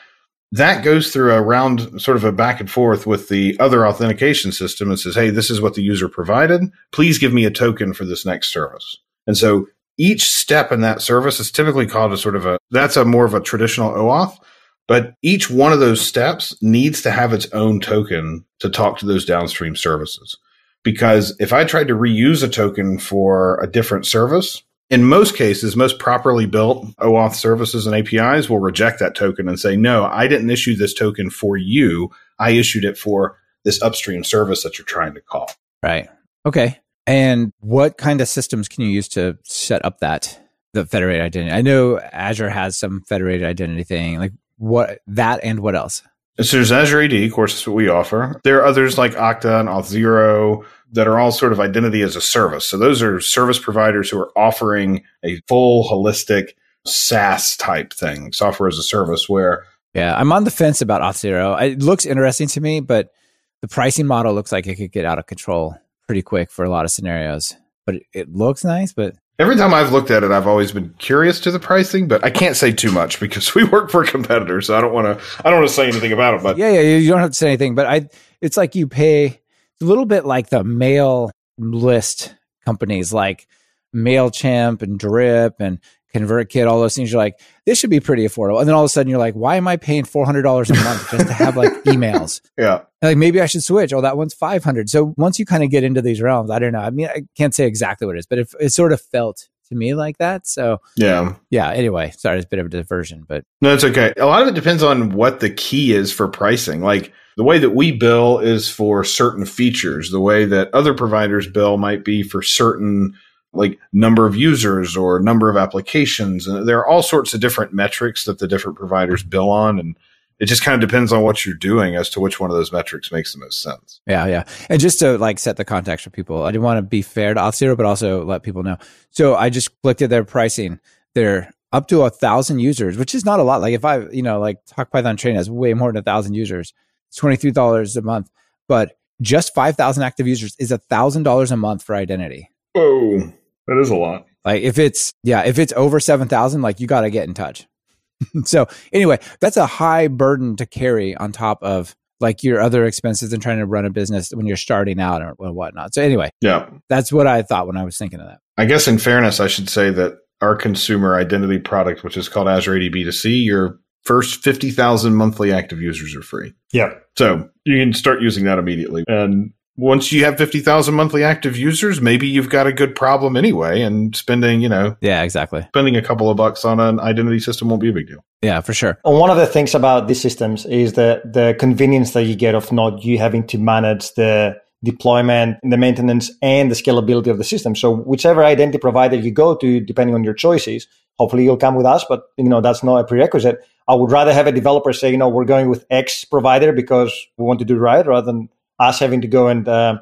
that goes through a round, sort of a back and forth with the other authentication system and says, Hey, this is what the user provided. Please give me a token for this next service. And so each step in that service is typically called a sort of a, that's a more of a traditional OAuth, but each one of those steps needs to have its own token to talk to those downstream services. Because if I tried to reuse a token for a different service, in most cases, most properly built OAuth services and APIs will reject that token and say, no, I didn't issue this token for you. I issued it for this upstream service that you're trying to call. Right. Okay. And what kind of systems can you use to set up that the federated identity? I know Azure has some federated identity thing. Like what that and what else? So there's Azure AD, of course, that's what we offer. There are others like Okta and Auth0 that are all sort of identity as a service. So those are service providers who are offering a full holistic SaaS type thing, software as a service, where Yeah, I'm on the fence about Auth0. It looks interesting to me, but the pricing model looks like it could get out of control pretty quick for a lot of scenarios. But it, it looks nice, but every time I've looked at it, I've always been curious to the pricing, but I can't say too much because we work for a competitor, so I don't want to. I don't want to say anything about it. But yeah, yeah, you don't have to say anything. But I, it's like you pay a little bit like the mail list companies like MailChimp and Drip and ConvertKit, all those things. You're like, this should be pretty affordable. And then all of a sudden you're like, why am I paying $400 a month just to have like emails? yeah. And like maybe I should switch. Oh, that one's 500. So once you kind of get into these realms, I don't know. I mean, I can't say exactly what it is, but it, it sort of felt to me like that. So Yeah. yeah. Anyway, sorry, it's a bit of a diversion, but No, it's okay. A lot of it depends on what the key is for pricing. Like the way that we bill is for certain features. The way that other providers bill might be for certain like number of users or number of applications. And there are all sorts of different metrics that the different providers bill on. And it just kind of depends on what you're doing as to which one of those metrics makes the most sense. Yeah, yeah. And just to like set the context for people, I didn't want to be fair to Auth0, but also let people know. So I just looked at their pricing. They're up to a thousand users, which is not a lot. Like if I, you know, like Talk Python Train has way more than a thousand users. It's $23 a month, but just 5,000 active users is a thousand dollars a month for identity. Oh, that is a lot. Like if it's, yeah, if it's over 7,000, like you got to get in touch. so anyway, that's a high burden to carry on top of like your other expenses and trying to run a business when you're starting out or whatnot. So anyway, yeah, that's what I thought when I was thinking of that. I guess in fairness, I should say that our consumer identity product, which is called Azure AD B2C, your first 50,000 monthly active users are free. Yeah. So you can start using that immediately. And once you have 50,000 monthly active users, maybe you've got a good problem anyway. And spending, you know, yeah, exactly. Spending a couple of bucks on an identity system won't be a big deal. Yeah, for sure. And one of the things about these systems is the, the convenience that you get of not you having to manage the deployment, the maintenance, and the scalability of the system. So whichever identity provider you go to, depending on your choices, hopefully you'll come with us, but you know, that's not a prerequisite. I would rather have a developer say, you know, we're going with X provider because we want to do right rather than us having to go and uh,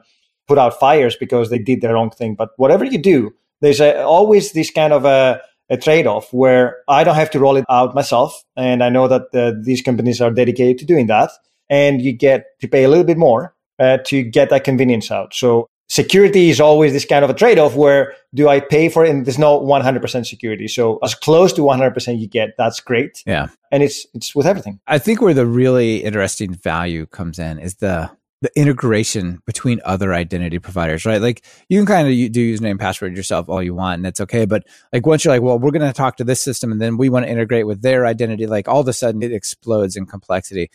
put out fires because they did the wrong thing. But whatever you do, there's a, always this kind of a, a trade-off where I don't have to roll it out myself, and I know that uh, these companies are dedicated to doing that, and you get to pay a little bit more uh, to get that convenience out. So security is always this kind of a trade-off where do I pay for it? And there's no 100% security. So as close to 100% you get, that's great. Yeah. And it's, it's with everything. I think where the really interesting value comes in is the, the integration between other identity providers, right? Like you can kind of do username password yourself all you want and that's okay. But like once you're like, well, we're going to talk to this system and then we want to integrate with their identity, like all of a sudden it explodes in complexity.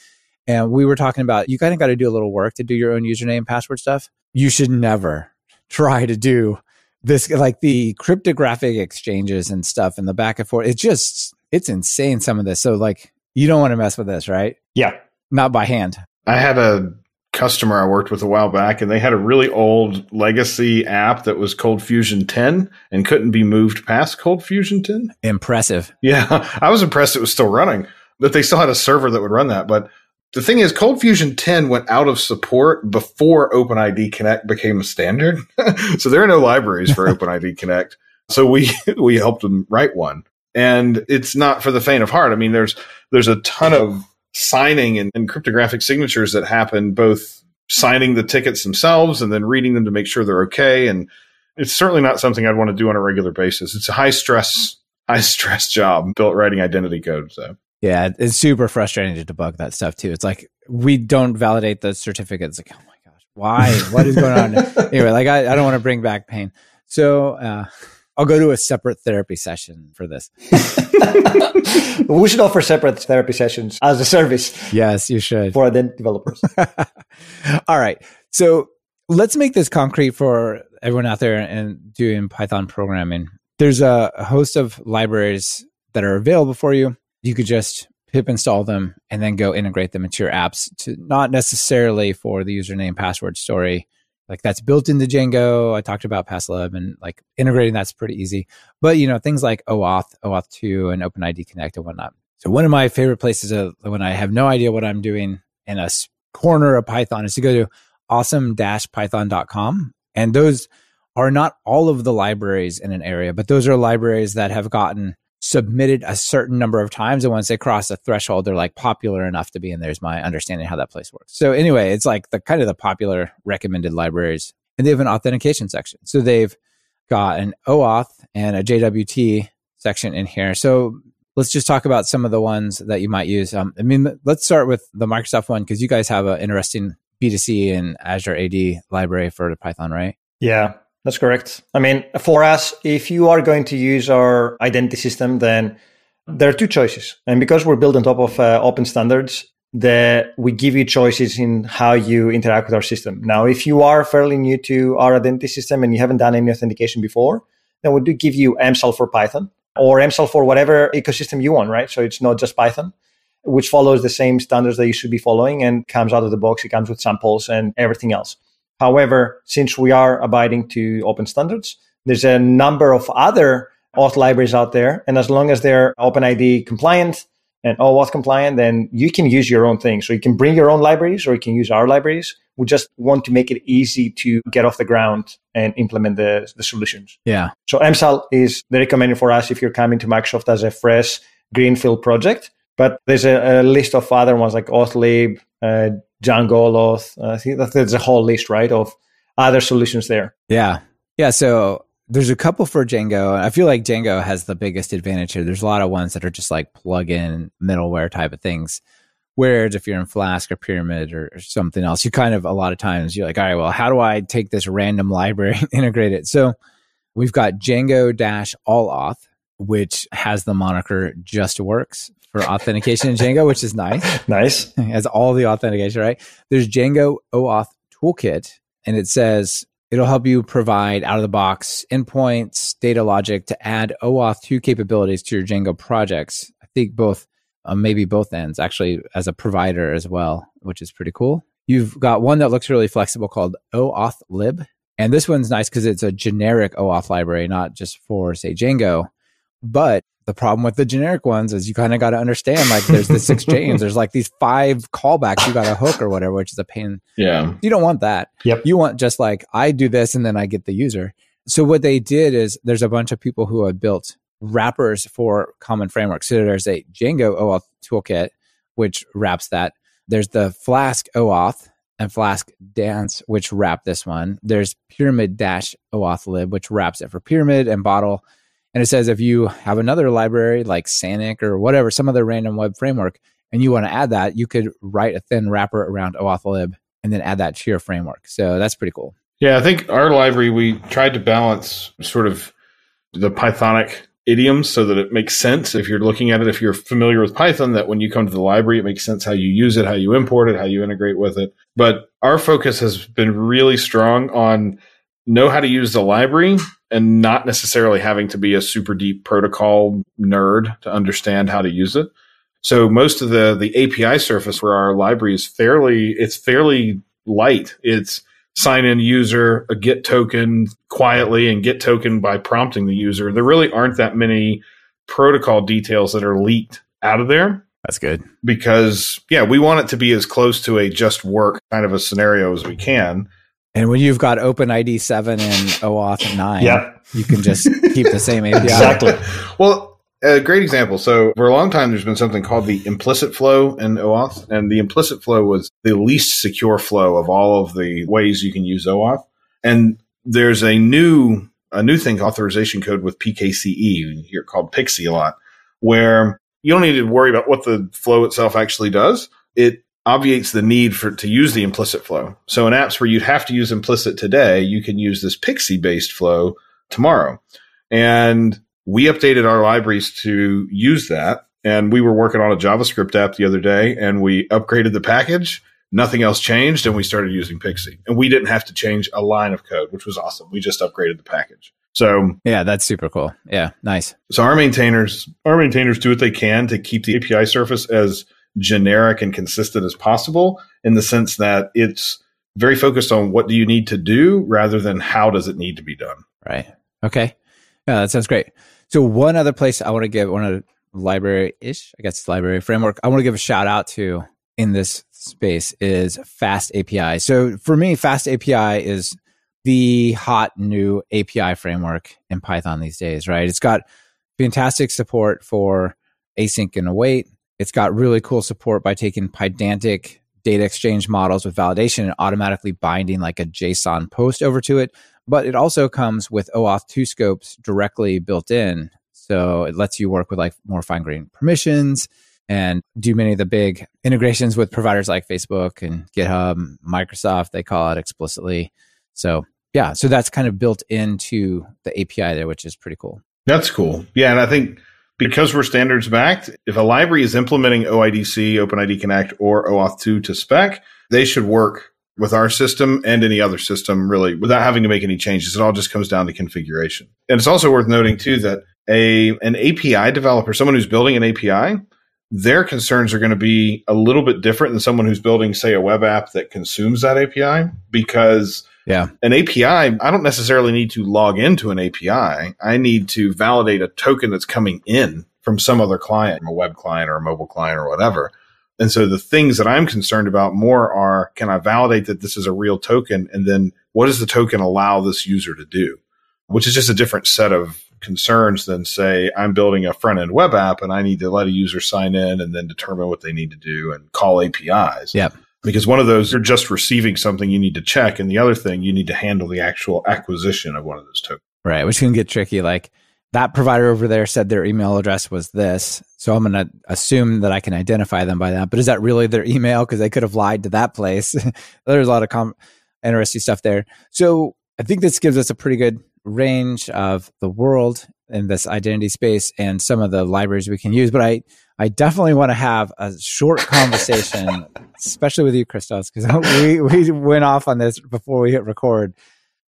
And we were talking about you kind of got to do a little work to do your own username password stuff. You should never try to do this like the cryptographic exchanges and stuff and the back and forth. It's just it's insane some of this. So like you don't want to mess with this, right? Yeah. Not by hand. I had a customer I worked with a while back and they had a really old legacy app that was ColdFusion 10 and couldn't be moved past ColdFusion 10. Impressive. Yeah. I was impressed it was still running, that they still had a server that would run that. But the thing is, ColdFusion 10 went out of support before OpenID Connect became a standard. so there are no libraries for OpenID Connect. So we we helped them write one. And it's not for the faint of heart. I mean, there's there's a ton of signing and, and cryptographic signatures that happen both signing the tickets themselves and then reading them to make sure they're okay. And it's certainly not something I'd want to do on a regular basis. It's a high stress, high stress job built writing identity code. So yeah, it's super frustrating to debug that stuff too. It's like we don't validate the certificates. Like, oh my gosh, why? What is going on? anyway, like I, I don't want to bring back pain. So uh, I'll go to a separate therapy session for this. we should offer separate therapy sessions as a service. Yes, you should. For the developers. All right. So let's make this concrete for everyone out there and doing Python programming. There's a host of libraries that are available for you you could just pip install them and then go integrate them into your apps to not necessarily for the username password story. Like that's built into django. I talked about passlib and like integrating that's pretty easy. But you know things like oauth oauth 2 and openid connect and whatnot. So one of my favorite places to, when i have no idea what i'm doing in a corner of python is to go to awesome-python.com and those are not all of the libraries in an area but those are libraries that have gotten submitted a certain number of times and once they cross a threshold they're like popular enough to be in there's my understanding how that place works. So anyway it's like the kind of the popular recommended libraries and they have an authentication section. So they've got an oauth and a jwt section in here. So let's just talk about some of the ones that you might use. Um, i mean let's start with the microsoft one because you guys have an interesting b2c and azure ad library for the python right? Yeah that's correct. I mean, for us, if you are going to use our identity system, then there are two choices. And because we're built on top of uh, open standards, that we give you choices in how you interact with our system. Now, if you are fairly new to our identity system and you haven't done any authentication before, then we do give you MSAL for Python or MSAL for whatever ecosystem you want, right? So it's not just Python, which follows the same standards that you should be following and comes out of the box. It comes with samples and everything else. However, since we are abiding to open standards, there's a number of other auth libraries out there. And as long as they're OpenID compliant and OAuth compliant, then you can use your own thing. So you can bring your own libraries or you can use our libraries. We just want to make it easy to get off the ground and implement the, the solutions. Yeah. So MSAL is the recommended for us if you're coming to Microsoft as a fresh greenfield project. But there's a, a list of other ones like Authlib, uh, Django Auth. I think that there's a whole list, right, of other solutions there. Yeah. Yeah. So there's a couple for Django. I feel like Django has the biggest advantage here. There's a lot of ones that are just like plug in middleware type of things. Whereas if you're in Flask or Pyramid or, or something else, you kind of a lot of times you're like, all right, well, how do I take this random library and integrate it? So we've got Django dash all auth, which has the moniker just works for authentication in Django, which is nice. Nice. It has all the authentication, right? There's Django OAuth toolkit, and it says it'll help you provide out of the box endpoints, data logic to add OAuth 2 capabilities to your Django projects. I think both, uh, maybe both ends, actually, as a provider as well, which is pretty cool. You've got one that looks really flexible called OAuth lib. And this one's nice because it's a generic OAuth library, not just for, say, Django. But the problem with the generic ones is you kind of got to understand like there's this exchange, there's like these five callbacks you got to hook or whatever, which is a pain. Yeah. You don't want that. Yep. You want just like I do this and then I get the user. So what they did is there's a bunch of people who have built wrappers for common frameworks. So there's a Django OAuth toolkit, which wraps that. There's the Flask OAuth and Flask Dance, which wrap this one. There's Pyramid Dash OAuth lib, which wraps it for Pyramid and Bottle. And it says if you have another library like Sanic or whatever, some other random web framework, and you want to add that, you could write a thin wrapper around OAuth lib and then add that to your framework. So that's pretty cool. Yeah, I think our library, we tried to balance sort of the Pythonic idioms so that it makes sense if you're looking at it. If you're familiar with Python, that when you come to the library, it makes sense how you use it, how you import it, how you integrate with it. But our focus has been really strong on know how to use the library and not necessarily having to be a super deep protocol nerd to understand how to use it. So most of the the API surface for our library is fairly it's fairly light. It's sign in user, a get token quietly and get token by prompting the user. There really aren't that many protocol details that are leaked out of there That's good. because yeah, we want it to be as close to a just work kind of a scenario as we can. And when you've got OpenID 7 and OAuth 9, Yep. you can just keep the same API. Exactly. Well, a great example. So for a long time, there's been something called the implicit flow in OAuth, and the implicit flow was the least secure flow of all of the ways you can use OAuth. And there's a new a new thing, authorization code with PKCE, you hear it called Pixie a lot, where you don't need to worry about what the flow itself actually does. It obviates the need for to use the implicit flow. So in apps where you'd have to use implicit today, you can use this Pixie based flow tomorrow. And we updated our libraries to use that. And we were working on a JavaScript app the other day and we upgraded the package. Nothing else changed and we started using Pixie. And we didn't have to change a line of code, which was awesome. We just upgraded the package. So Yeah, that's super cool. Yeah, nice. so our maintainers, our maintainers do what they can to keep the API surface as generic and consistent as possible in the sense that it's very focused on what do you need to do rather than how does it need to be done. Right. Okay. Yeah, that sounds great. So one other place I want to give one of library ish, I guess library framework, I want to give a shout out to in this space is FastAPI. So for me, FastAPI is the hot new API framework in Python these days, right? It's got fantastic support for async and await. It's got really cool support by taking Pydantic data exchange models with validation and automatically binding like a JSON post over to it. But it also comes with OAuth 2 scopes directly built in. So it lets you work with like more fine grained permissions and do many of the big integrations with providers like Facebook and GitHub, Microsoft, they call it explicitly. So yeah, so that's kind of built into the API there, which is pretty cool. That's cool. Yeah. And I think because we're standards backed, if a library is implementing OIDC, OpenID Connect, or OAuth 2 to spec, they should work with our system and any other system really without having to make any changes. It all just comes down to configuration. And it's also worth noting too that a an API developer, someone who's building an API, their concerns are going to be a little bit different than someone who's building, say, a web app that consumes that API because Yeah. an API, I don't necessarily need to log into an API. I need to validate a token that's coming in from some other client, a web client or a mobile client or whatever. And so the things that I'm concerned about more are can I validate that this is a real token? And then what does the token allow this user to do? Which is just a different set of concerns than say I'm building a front end web app and I need to let a user sign in and then determine what they need to do and call APIs. Yep. Because one of those you're just receiving something you need to check, and the other thing you need to handle the actual acquisition of one of those tokens. Right. Which can get tricky. Like that provider over there said their email address was this. So I'm going to assume that I can identify them by that. But is that really their email? Because they could have lied to that place. There's a lot of com- interesting stuff there. So I think this gives us a pretty good range of the world in this identity space and some of the libraries we can use. But I, I definitely want to have a short conversation, especially with you, Christos, because we, we went off on this before we hit record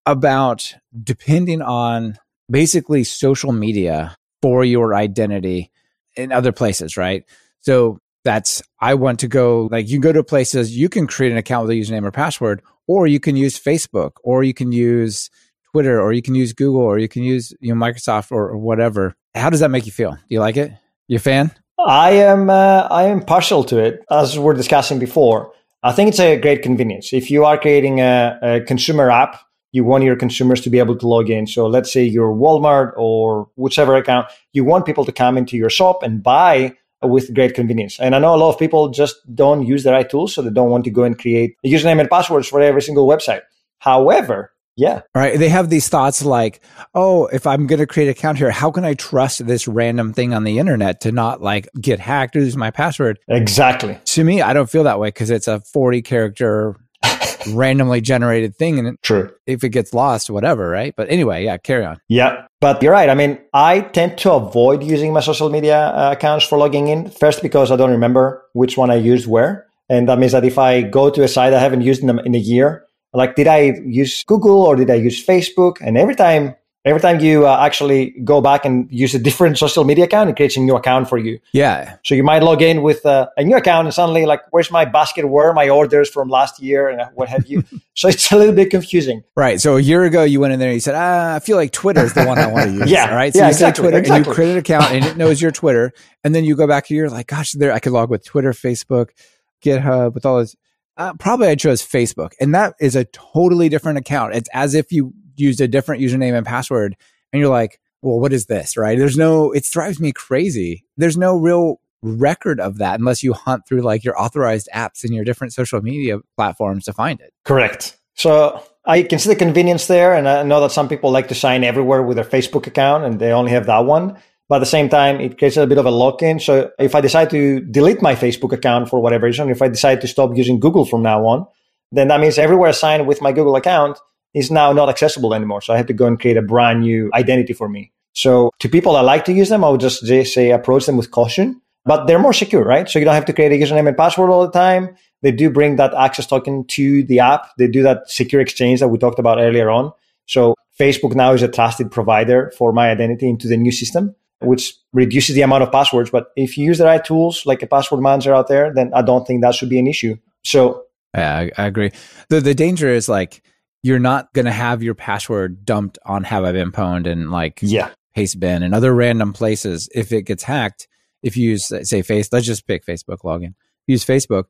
about depending on basically social media for your identity in other places, right? So that's, I want to go, like, you go to places, you can create an account with a username or password, or you can use Facebook, or you can use Twitter, or you can use Google, or you can use, you know, Microsoft or, or whatever. How does that make you feel? Do you like it? You a fan? I am, uh, I am partial to it, as we are discussing before. I think it's a great convenience. If you are creating a, a consumer app you want your consumers to be able to log in. So let's say you're Walmart or whichever account, you want people to come into your shop and buy with great convenience. And I know a lot of people just don't use the right tools, so they don't want to go and create a username and passwords for every single website. However, yeah. Right. They have these thoughts like, oh, if I'm going to create an account here, how can I trust this random thing on the internet to not like get hacked or lose my password? Exactly. To me, I don't feel that way because it's a 40 character randomly generated thing and true if it gets lost whatever right but anyway yeah carry on yeah but you're right i mean i tend to avoid using my social media uh, accounts for logging in first because i don't remember which one i used where and that means that if i go to a site i haven't used them in a year like did i use google or did i use facebook and every time Every time you uh, actually go back and use a different social media account, it creates a new account for you. Yeah. So you might log in with uh, a new account and suddenly, like, where's my basket? Where are my orders from last year and what have you? so it's a little bit confusing. Right. So a year ago, you went in there and you said, ah, I feel like Twitter is the one I want to use. yeah. right So yeah, you exactly, say Twitter exactly. and you create an account and it knows your Twitter. And then you go back here, like, gosh, there, I could log with Twitter, Facebook, GitHub, with all this. Uh, probably I chose Facebook. And that is a totally different account. It's as if you used a different username and password and you're like, well, what is this? Right. There's no, it drives me crazy. There's no real record of that unless you hunt through like your authorized apps and your different social media platforms to find it. Correct. So I can see the convenience there. And I know that some people like to sign everywhere with their Facebook account and they only have that one. But at the same time, it creates a bit of a lock in. So if I decide to delete my Facebook account for whatever reason, if I decide to stop using Google from now on, then that means everywhere I with my Google account, is now not accessible anymore. So I had to go and create a brand new identity for me. So to people that like to use them, I would just say approach them with caution, but they're more secure, right? So you don't have to create a username and password all the time. They do bring that access token to the app. They do that secure exchange that we talked about earlier on. So Facebook now is a trusted provider for my identity into the new system, which reduces the amount of passwords. But if you use the right tools, like a password manager out there, then I don't think that should be an issue. So yeah, I, I agree. The the danger is like you're not going to have your password dumped on Have I Been Pwned and like yeah. Pastebin and other random places. If it gets hacked, if you use, say, Face, let's just pick Facebook login, use Facebook.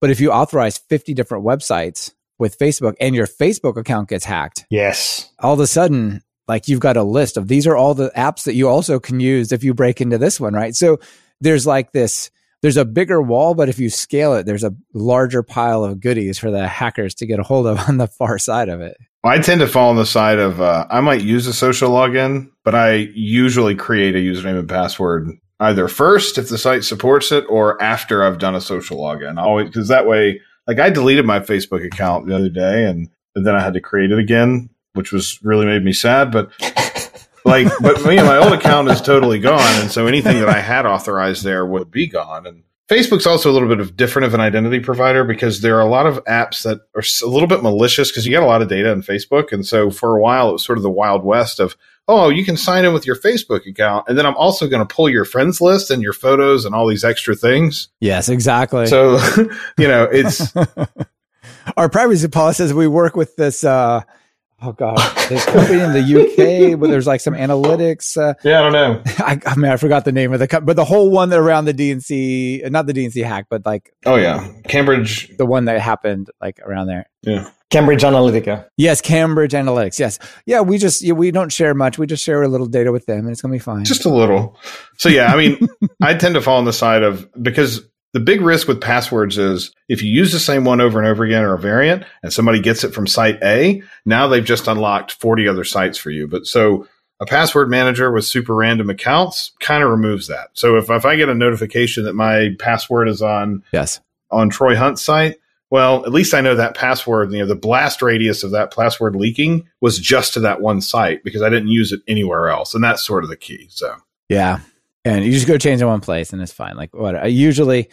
But if you authorize 50 different websites with Facebook and your Facebook account gets hacked, yes, all of a sudden, like you've got a list of these are all the apps that you also can use if you break into this one, right? So there's like this there's a bigger wall, but if you scale it, there's a larger pile of goodies for the hackers to get a hold of on the far side of it. I tend to fall on the side of uh, I might use a social login, but I usually create a username and password either first if the site supports it or after I've done a social login. Always because that way, like I deleted my Facebook account the other day and then I had to create it again, which was really made me sad. But like, but you know, my old account is totally gone, and so anything that I had authorized there would be gone. And Facebook's also a little bit of different of an identity provider because there are a lot of apps that are a little bit malicious because you get a lot of data on Facebook, and so for a while it was sort of the wild west of oh, you can sign in with your Facebook account, and then I'm also going to pull your friends list and your photos and all these extra things. Yes, exactly. So you know, it's our privacy policy says we work with this. Uh, oh god, this company in the UK where there's like some analytics. Uh, yeah, I don't know. I, I mean, I forgot the name of the company, but the whole one that around the DNC, not the DNC hack, but like oh yeah, Cambridge, the one that happened like around there. Yeah. Cambridge Analytica. Yes, Cambridge Analytics. Yes, yeah. We just yeah, we don't share much. We just share a little data with them, and it's gonna be fine. Just a little. So yeah, I mean, I tend to fall on the side of because the big risk with passwords is if you use the same one over and over again or a variant and somebody gets it from site A, now they've just unlocked 40 other sites for you. But so A password manager with super random accounts kind of removes that. So if, if I get a notification that my password is on Yes. on Troy Hunt's site, well, at least I know that password, you know, the blast radius of that password leaking was just to that one site because I didn't use it anywhere else. And that's sort of the key. So Yeah. And you just go change in one place and it's fine. Like what I usually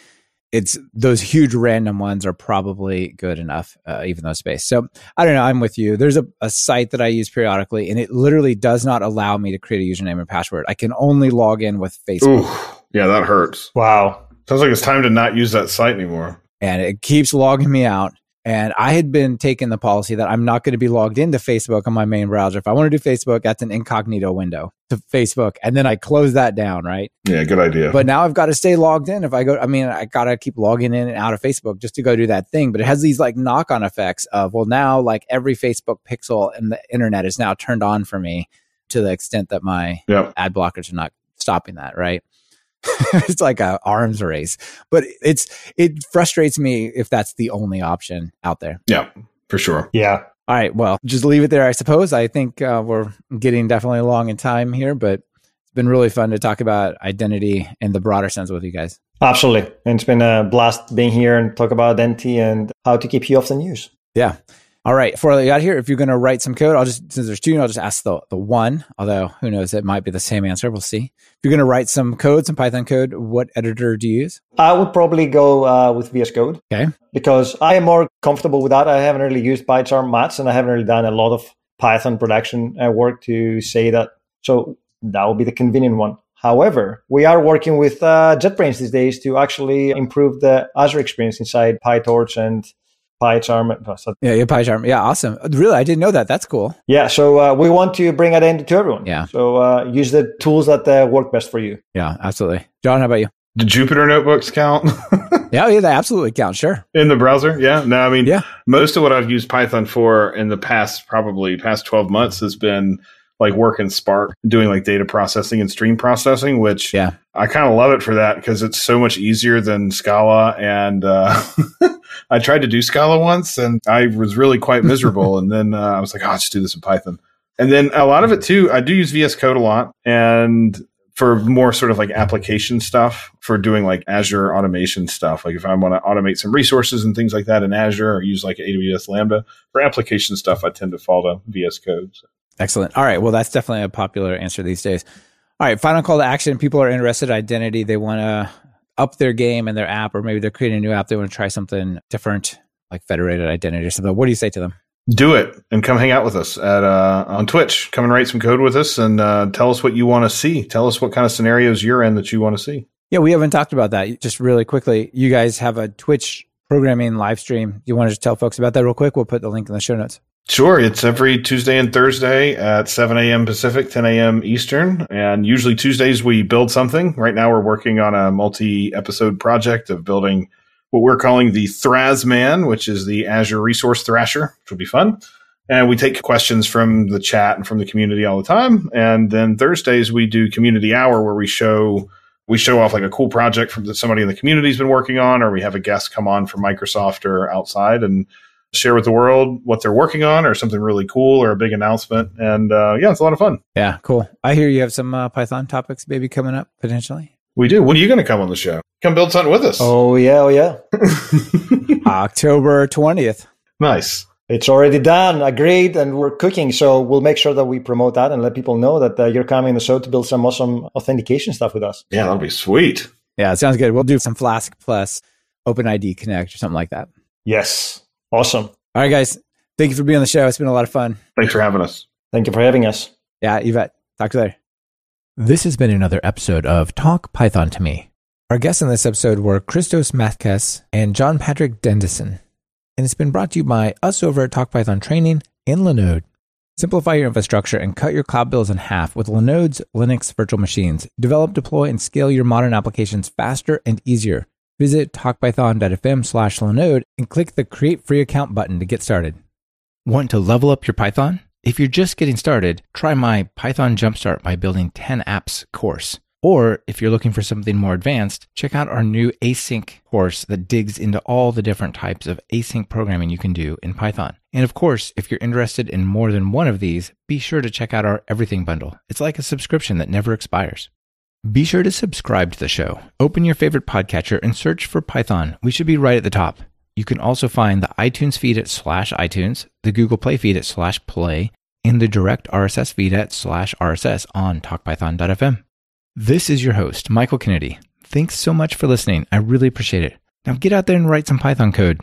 it's those huge random ones are probably good enough, uh, even though space. So I don't know. I'm with you. There's a, a site that I use periodically and it literally does not allow me to create a username and password. I can only log in with Facebook Ooh, yeah, that hurts. Wow. Sounds like it's time to not use that site anymore. and it keeps logging me out. And I had been taking the policy that I'm not going to be logged into Facebook on my main browser. If I want to do Facebook, that's an incognito window to Facebook. And then I close that down, right? Yeah, good idea. But now I've got to stay logged in. If I go, I mean, I got to keep logging in and out of Facebook just to go do that thing. But it has these like knock on effects of, well, now like every Facebook pixel in the internet is now turned on for me to the extent that my yep. ad blockers are not stopping that, right? it's like a arms race, but it's it frustrates me if that's the only option out there. Yeah, for sure. Yeah. All right, well, just leave it there, I suppose. I think uh, we're getting definitely along in time here, but it's been really fun to talk about identity in the broader sense with you guys. Absolutely. And it's been a blast being here and talk about identity and how to keep you off the news. Yeah. All right. Before I get here, if you're going to write some code, I'll just, since there's two, I'll just ask the, the one, although who knows, it might be the same answer. We'll see. If you're going to write some code, some Python code, what editor do you use? I would probably go uh, with VS Code. Okay. Because I am more comfortable with that. I haven't really used PyCharm much and I haven't really done a lot of Python production uh, work to say that. So that would be the convenient one. However, we are working with uh, JetBrains these days to actually improve the Azure experience inside PyTorch and PyCharm. Yeah, yeah, PyCharm. Yeah, awesome. Really, I didn't know that. That's cool. Yeah, so uh, we want to bring identity to everyone. Yeah. So uh, use the tools that uh, work best for you. Yeah, absolutely. John, how about you? Do Jupyter notebooks count? yeah, yeah, they absolutely count. Sure. In the browser? Yeah. No, I mean, yeah. most of what I've used Python for in the past, probably past 12 months has been like work in Spark, doing like data processing and stream processing, which yeah. I kind of love it for that because it's so much easier than Scala. And uh, I tried to do Scala once and I was really quite miserable. and then uh, I was like, oh, I'll just do this in Python. And then a lot of it too, I do use VS Code a lot. And for more sort of like application stuff for doing like Azure automation stuff. Like if I want to automate some resources and things like that in Azure or use like AWS Lambda for application stuff, I tend to fall to VS Code. So. Excellent. All right. Well, that's definitely a popular answer these days. All right. Final call to action. People are interested in identity. They want to up their game in their app, or maybe they're creating a new app. They want to try something different, like federated identity or something. What do you say to them? Do it and come hang out with us at uh, on Twitch. Come and write some code with us and uh, tell us what you want to see. Tell us what kind of scenarios you're in that you want to see. Yeah, we haven't talked about that. Just really quickly, you guys have a Twitch programming live stream. You want to tell folks about that real quick? We'll put the link in the show notes. Sure. It's every Tuesday and Thursday at 7 a.m. Pacific, 10 a.m. Eastern. And usually Tuesdays we build something. Right now we're working on a multi episode project of building what we're calling the Thrasman, which is the Azure Resource Thrasher, which will be fun. And we take questions from the chat and from the community all the time. And then Thursdays we do community hour where we show we show off like a cool project from that somebody in the community's been working on, or we have a guest come on from Microsoft or outside and share with the world what they're working on or something really cool or a big announcement. And uh, yeah, it's a lot of fun. Yeah, cool. I hear you have some uh, Python topics maybe coming up potentially. We do. When are you going to come on the show? Come build something with us. Oh, yeah. Oh, yeah. October 20th. Nice. It's already done, agreed, and we're cooking. So we'll make sure that we promote that and let people know that uh, you're coming on the show to build some awesome authentication stuff with us. Yeah, that'll be sweet. Yeah, it sounds good. We'll do some Flask plus OpenID Connect or something like that. Yes. Awesome. All right, guys. Thank you for being on the show. It's been a lot of fun. Thanks for having us. Thank you for having us. Yeah, Yvette. Talk to you later. This has been another episode of Talk Python to Me. Our guests in this episode were Christos Matskas and John Patrick Dandison. And it's been brought to you by us over at Talk Python Training and Linode. Simplify your infrastructure and cut your cloud bills in half with Linode's Linux virtual machines. Develop, deploy, and scale your modern applications faster and easier. Visit talkpython.fm slash Linode and click the Create Free Account button to get started. Want to level up your Python? If you're just getting started, try my Python Jumpstart by Building 10 Apps course. Or if you're looking for something more advanced, check out our new async course that digs into all the different types of async programming you can do in Python. And of course, if you're interested in more than one of these, be sure to check out our Everything Bundle. It's like a subscription that never expires. Be sure to subscribe to the show. Open your favorite podcatcher and search for Python. We should be right at the top. You can also find the iTunes feed at slash iTunes, the Google Play feed at slash play, and the direct RSS feed at slash RSS on talkpython.fm. This is your host, Michael Kennedy. Thanks so much for listening. I really appreciate it. Now get out there and write some Python code.